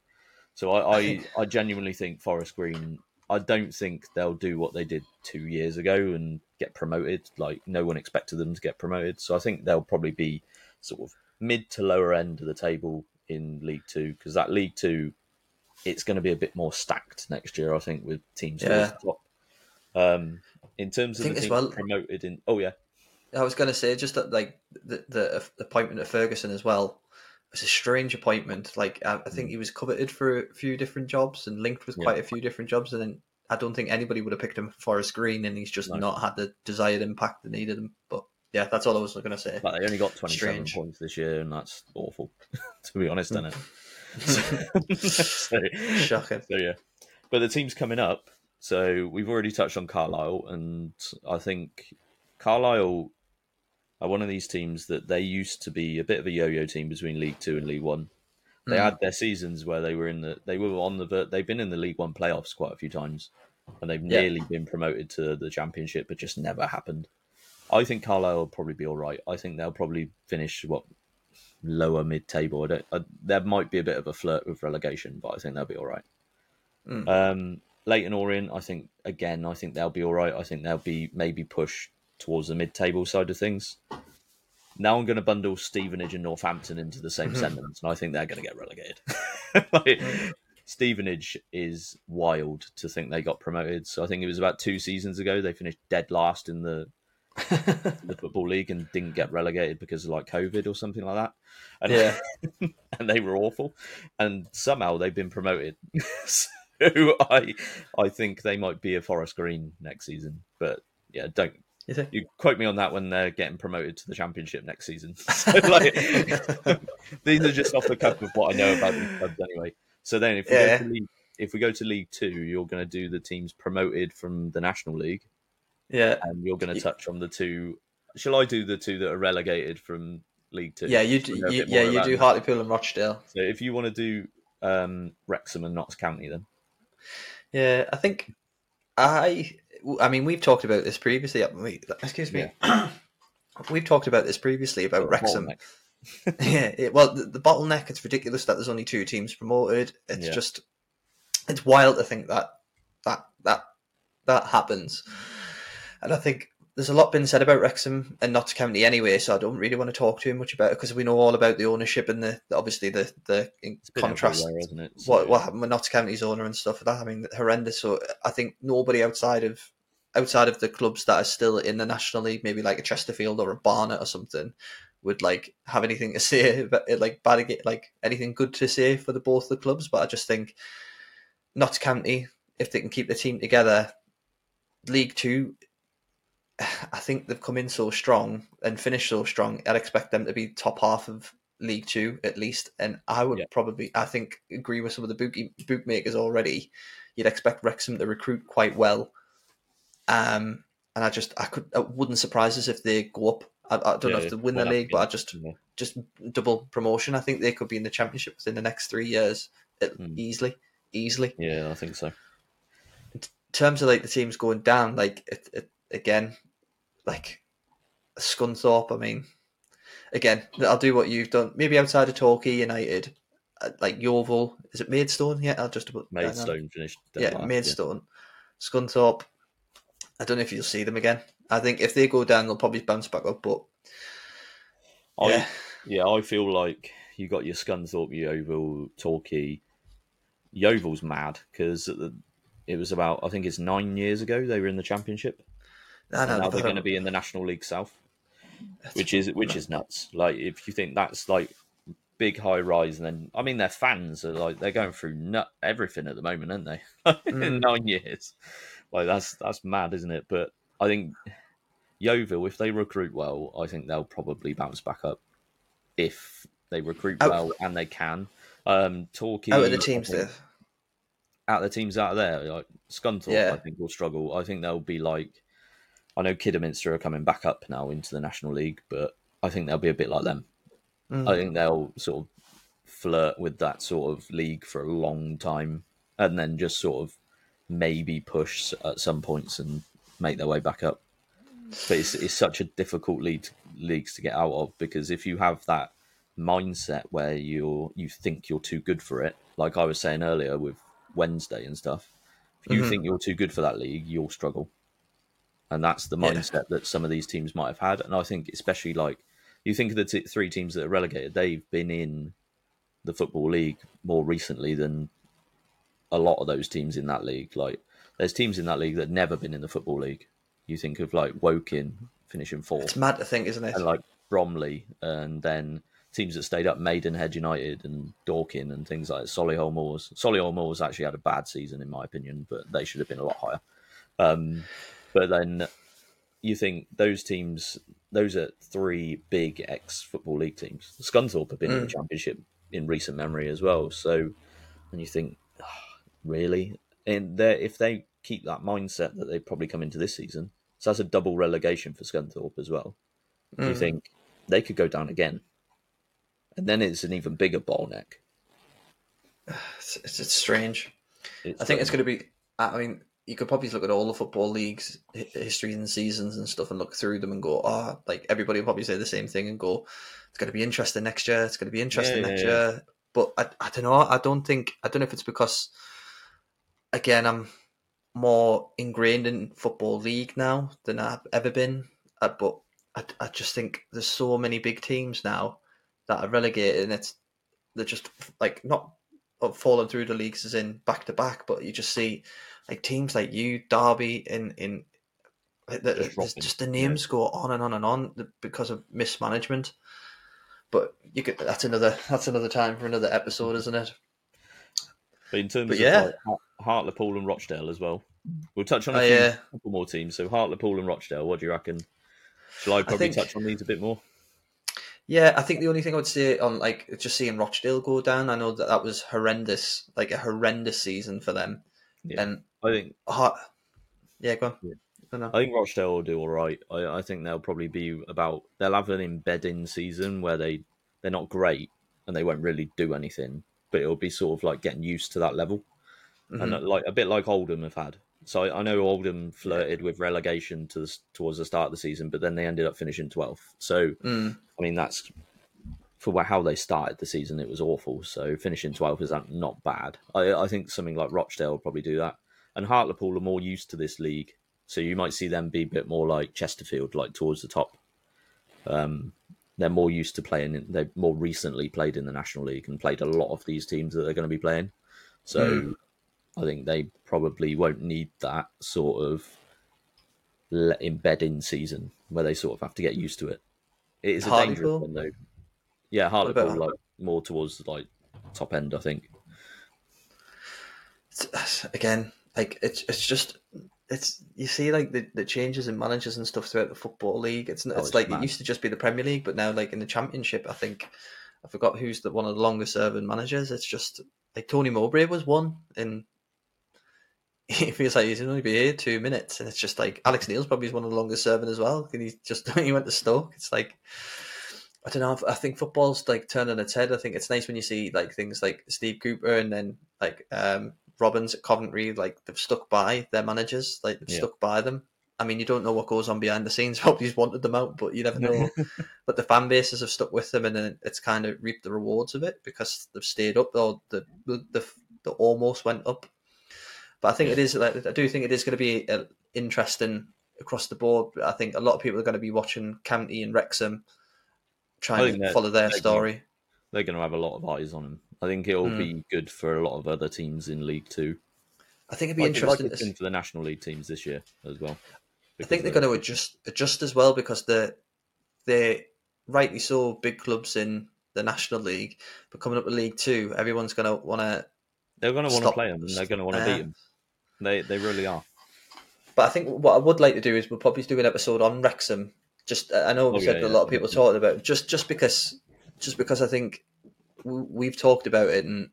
So I, I, [LAUGHS] I genuinely think Forest Green. I don't think they'll do what they did two years ago and get promoted. Like no one expected them to get promoted, so I think they'll probably be sort of mid to lower end of the table in League Two because that League Two, it's going to be a bit more stacked next year. I think with teams Yeah. Um, in terms of the teams well- promoted in, oh yeah, I was going to say just that, like the, the appointment of Ferguson as well was a strange appointment. Like I, I think he was coveted for a few different jobs and linked with Yeah. quite a few different jobs, and then I don't think anybody would have picked him for Forest Green, and he's just No. not had the desired impact that needed him. But yeah, that's all I was going to say. But they only got 27 Strange. points this year, and that's awful, [LAUGHS] to be honest, isn't it? [LAUGHS] so, [LAUGHS] Shocking. so, yeah. But the team's coming up. So we've already touched on Carlisle, and I think Carlisle are one of these teams that they used to be a bit of a yo yo team between League Two and League One. They Mm. had their seasons where they were in the they were on the they've been in the League One playoffs quite a few times, and they've Yeah. nearly been promoted to the Championship, but just never happened. I think Carlisle will probably be all right. I think they'll probably finish what lower mid table. There might be a bit of a flirt with relegation, but I think they'll be all right. Mm. Um, Leyton Orient, I think again, I think they'll be all right. I think they'll be maybe pushed towards the mid table side of things. Now I'm going to bundle Stevenage and Northampton into the same [LAUGHS] sentence, and I think they're going to get relegated. [LAUGHS] Like, Stevenage is wild to think they got promoted. So I think it was about two seasons ago they finished dead last in the the football league and didn't get relegated because of like COVID or something like that. And, Yeah. [LAUGHS] and they were awful. And somehow they've been promoted. [LAUGHS] so I I think they might be a Forest Green next season. But yeah, don't You quote me on that when they're getting promoted to the championship next season. [LAUGHS] So, like, these are just off the cuff of what I know about these clubs anyway. So then, if we, Yeah. go, to league, if we go to League Two, you're going to do the teams promoted from the National League, yeah, and you're going to touch on the two. Shall I do the two that are relegated from League Two? yeah. You do, we know a you, yeah you do. Hartlepool and Rochdale. So if you want to do um, Wrexham and Notts County, then Yeah, I think I. I mean, we've talked about this previously. haven't we? Excuse me. [CLEARS THROAT] we've talked about this previously about Wrexham. [LAUGHS] Yeah, it, well, the, the bottleneck. It's ridiculous that there's only two teams promoted. It's Yeah. just, it's wild to think that that that that happens. And I think there's a lot been said about Wrexham and Notts County anyway. So I don't really want to talk too much about it because we know all about the ownership and the obviously the the contrast everywhere, isn't it? So, what what happened with Notts County's owner and stuff like that. I mean, horrendous. So I think nobody outside of outside of the clubs that are still in the National League, maybe like a Chesterfield or a Barnet or something, would like have anything to [LAUGHS] say about it, like bad like anything good to say for the both the clubs. But I just think Notts County, if they can keep the team together, League Two. I think they've come in so strong and finished so strong. I'd expect them to be top half of League Two at least, and I would Yeah. probably, I think, agree with some of the book- bookmakers already. You'd expect Wrexham to recruit quite well, um, and I just, I could, it wouldn't surprise us if they go up. I, I don't know Yeah, if they win the league, but I just, yeah. just double promotion. I think they could be in the championship within the next three years, Hmm. easily, easily. Yeah, I think so. In terms of like the teams going down, like it, it again, like Scunthorpe. I mean, again, I'll do what you've done. Maybe outside of Torquay United, uh, like Yeovil. Is it Maidstone? Yeah, I'll just about Maidstone finished. dead Yeah, Maidstone, Scunthorpe. I don't know if you'll see them again. I think if they go down, they'll probably bounce back up. But I, yeah, Yeah, I feel like you got your Scunthorpe, Yeovil, Torquay. Yeovil's mad because it was about I think it's nine years ago they were in the championship. I And know, now they're going to be in the National League South, which is which is nuts. Like if you think that's like big high rise, and then I mean their fans are like they're going through nut everything at the moment, aren't they? [LAUGHS] in Mm. nine years, like that's that's mad, isn't it? But I think Yeovil, if they recruit well, I think they'll probably bounce back up if they recruit Out- well and they can. Um, Torquay out of the teams think- there. out the teams out there, like Scunthorpe, Yeah. I think will struggle. I think they'll be like, I know Kidderminster are coming back up now into the National League, but I think they'll be a bit like them. Mm. I think they'll sort of flirt with that sort of league for a long time, and then just sort of maybe push at some points and make their way back up. But it's, it's such a difficult league leagues to get out of because if you have that mindset where you're you think you're too good for it, like I was saying earlier with Wednesday and stuff, if you Mhm. think you're too good for that league, you'll struggle. And that's the Yeah. mindset that some of these teams might have had. And I think, especially like you think of the t- three teams that are relegated, they've been in the Football League more recently than a lot of those teams in that league. Like, there's teams in that league that have never been in the Football League. You think of like Woking finishing fourth It's mad to think, isn't it? and like Bromley, and then teams that stayed up, Maidenhead United and Dorking and things like Solihull Moors. Solihull Moors actually had a bad season in my opinion, but they should have been a lot higher. Um, but then you think those teams, those are three big ex Football League teams. Scunthorpe have been in the Mm. Championship in recent memory as well. So, and you think, "Ah, really? And if they keep that mindset that they probably come into this season, so that's a double relegation for Scunthorpe as well you Mm. think they could go down again. And then it's an even bigger bottleneck. [SIGHS] It's, it's, it's strange. It's I think it's going to be. I mean, you could probably look at all the football leagues, hi- histories and seasons and stuff, and look through them and go, "Oh, like everybody will probably say the same thing and go, it's going to be interesting next year. It's going to be interesting Yeah, next yeah, year." But I, I don't know. I don't think. I don't know if it's because, again, I'm more ingrained in football league now than I've ever been. Uh, but I, I just think there's so many big teams now that are relegated, and it's they're just like not of falling through the leagues is in back to back, but you just see like teams like you, Derby, in in like, the, Just there's just the names go on and on and on because of mismanagement. But you could that's another that's another time for another episode, isn't it? But in terms But of yeah. like, Hartlepool and Rochdale as well, we'll touch on a Oh, few, yeah. couple more teams. So Hartlepool and Rochdale, what do you reckon? Shall I probably think- touch on these a bit more? Yeah, I think the only thing I would say on like just seeing Rochdale go down, I know that that was horrendous, like a horrendous season for them. Yeah. And I think Hart, yeah, go on. Yeah. No. I think Rochdale will do all right. I, I think they'll probably be about they'll have an embedding season where they they're not great and they won't really do anything, but it'll be sort of like getting used to that level, and Mhm. uh, like a bit like Oldham have had. So I, I know Oldham flirted with relegation to the, towards the start of the season, but then they ended up finishing 12th. So Mm. I mean that's for how they started the season, it was awful. So finishing 12th is not bad. I, I think something like Rochdale will probably do that. And Hartlepool are more used to this league, so you might see them be a bit more like Chesterfield, like towards the top. Um, they're more used to playing. In, they've more recently played in the National League and played a lot of these teams that they're going to be playing. So I think they probably won't need that sort of embedding season where they sort of have to get used to it. It is a dangerous one though. Yeah, Hartlepool like more towards like top end, I think. It's- again, like it's it's just it's you see like the, the changes in managers and stuff throughout the football league. It's Oh, it's it's like mad. it used to just be the Premier League, but now like in the Championship, I think I forgot who's the one of the longest serving managers. It's just like Tony Mowbray was one, and he feels like he's only been here two minutes, and it's just like Alex Neil's probably one of the longest serving as well. And he's just [LAUGHS] he went to Stoke. It's like. I don't know. I think football's like turning its head. I think it's nice when you see like things like Steve Cooper and then like um, Robins at Coventry. Like they've stuck by their managers. Like they've Yeah. stuck by them. I mean, you don't know what goes on behind the scenes. [LAUGHS] Probably he's wanted them out, but you never know. [LAUGHS] but the fan bases have stuck with them, and then it's kind of reaped the rewards of it because they've stayed up, or the the the, the almost went up. But I think it is. Like, I do think it is going to be uh, interesting across the board. I think a lot of people are going to be watching County and Wrexham, trying to follow their they're story. They're going to have a lot of eyes on them. I think it'll Hmm. be good for a lot of other teams in League Two. I think it'd be Like, interesting. to for the National League teams this year as well. I think they're going to adjust adjust as well because they're they're rightly so big clubs in the National League, but coming up to League Two, everyone's going to want to. they're going to want to play them and they're going to want to uh, beat them. They they really are. But I think what I would like to do is we'll probably do an episode on Wrexham. Just I know we Oh, said yeah, a lot of yeah. people talked about it, just just because just because I think we've talked about it, and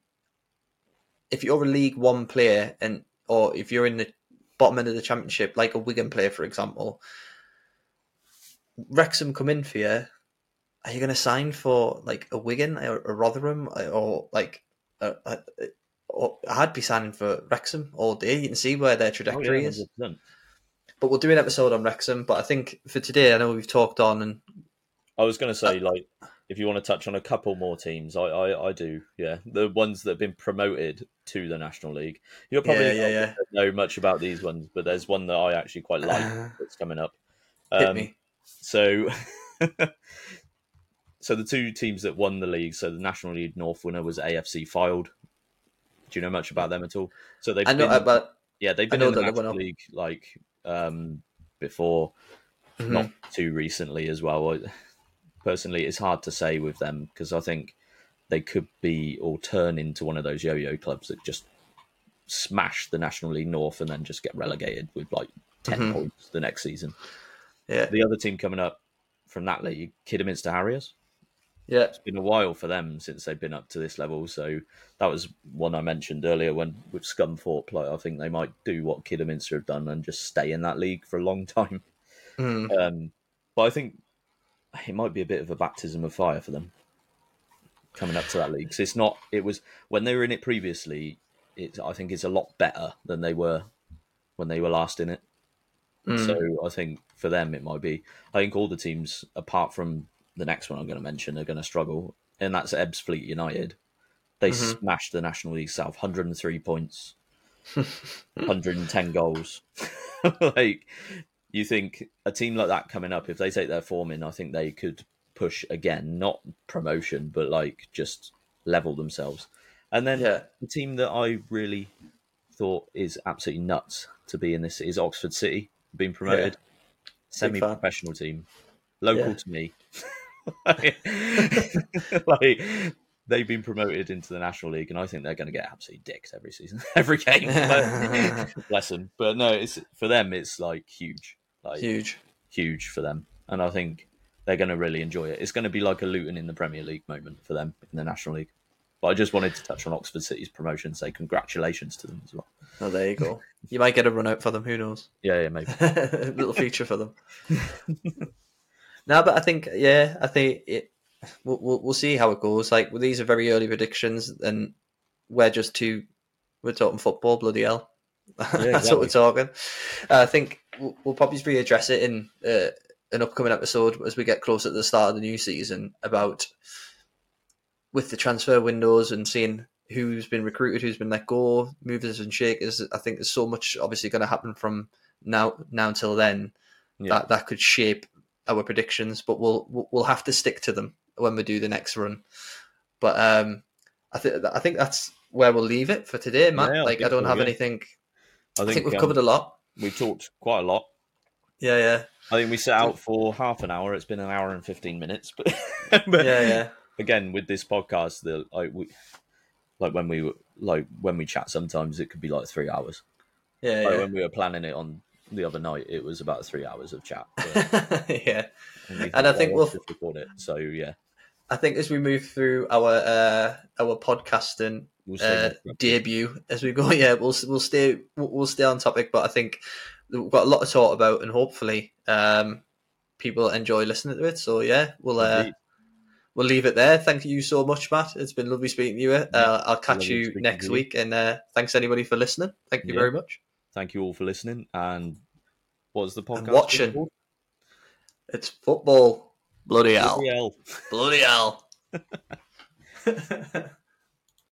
if you're a League One player and or if you're in the bottom end of the Championship, like a Wigan player, for example, Wrexham come in for you. Are you going to sign for like a Wigan or a Rotherham or like? A, a, I'd be signing for Wrexham all day. You can see where their Oh, trajectory yeah, is. But we'll do an episode on Wrexham. But I think for today, I know we've talked on, and I was going to Uh, say, like, if you want to touch on a couple more teams, I, I, I do. Yeah, the ones that have been promoted to the National League. You're probably Yeah, yeah, not yeah. know much about these ones, but there's one that I actually quite like Uh, [LAUGHS] that's coming up. hit Um, me. So, [LAUGHS] so the two teams that won the league, so the National League North winner was AFC Fylde. Do you know much about them at all? So they've I know, been, but yeah, they've been in the that they went National up. League like um, before, Mhm. not too recently as well. Personally, it's hard to say with them because I think they could be or turn into one of those yo-yo clubs that just smash the National League North and then just get relegated with like 10 Mhm. points the next season. yeah, The other team coming up from that league, Kidderminster Harriers. Yeah, It's been a while for them since they've been up to this level. So that was one I mentioned earlier when with Scunthorpe. Like I think they might do what Kidderminster have done and just stay in that league for a long [LAUGHS] time. Mm. Um, but I think it might be a bit of a baptism of fire for them coming up to that league. 'Cause it's not. It was when they were in it previously. It I think it's a lot better than they were when they were last in it. Mm. So I think for them it might be. I think all the teams apart from the next one I'm going to mention are going to struggle, and that's Ebbsfleet United. They Mhm. smashed the National League South, 103 points, [LAUGHS] 110 goals. [LAUGHS] like you think a team like that coming up, if they take their form in, I think they could push again, not promotion, but like just level themselves. And then Yeah. the team that I really thought is absolutely nuts to be in this is Oxford City, being promoted. Semi-professional team, local Yeah. to me. [LAUGHS] [LAUGHS] like they've been promoted into the National League, and I think they're going to get absolutely dicked every season, [LAUGHS] every game. But- bless them. But no, it's for them. It's like huge, like Huge. huge for them, and I think they're going to really enjoy it. It's going to be like a Luton in the Premier League moment for them in the National League. But I just wanted to touch on Oxford City's promotion, and say congratulations to them as well. Oh, there you go. [LAUGHS] You might get a run out for them. Who knows? Yeah, yeah, maybe. A little feature for them. No, but I think yeah, I think it. We'll, we'll we'll see how it goes. Like well, these are very early predictions, and we're just two. We're talking football, bloody hell. [LAUGHS] That's what we're talking. Uh, I think we'll, we'll probably readdress it in uh, an upcoming episode as we get closer to the start of the new season about with the transfer windows and seeing who's been recruited, who's been let go, movers and shakers. I think there's so much obviously going to happen from now now until then Yeah. that that could shape our predictions. But we'll we'll- have to stick to them when we do the next run. But um, I think I think that's where we'll leave it for today, Matt. Yeah, I like I think don't have yeah. anything. I I think, think we've um, covered a lot. we've talked quite a lot. Yeah, yeah, I think we set out for half an hour. It's been an hour and fifteen minutes, but, [LAUGHS] but yeah, yeah. again with this podcast, the like we like when we like when we chat, sometimes it could be like three hours. Yeah, Like yeah. when we were planning it on the other night, it was about three hours of chat. [LAUGHS] Yeah. and, And I think "Oh, we'll- record it. So yeah, I think as we move through our uh, our podcasting we'll uh, debut as we go, [LAUGHS] yeah, we'll we'll stay we'll stay on topic. But I think we've got a lot to talk about, and hopefully, um, people enjoy listening to it. So yeah, we'll uh, we'll leave it there. Thank you so much, Matt. It's been lovely speaking to you. Uh, I'll catch you next you. week, and uh, thanks anybody for listening. Thank you Yeah. very much. Thank you all for listening. And what's the podcast? watching. called? It's football. Bloody hell. Bloody hell. Bloody [LAUGHS] hell. [LAUGHS]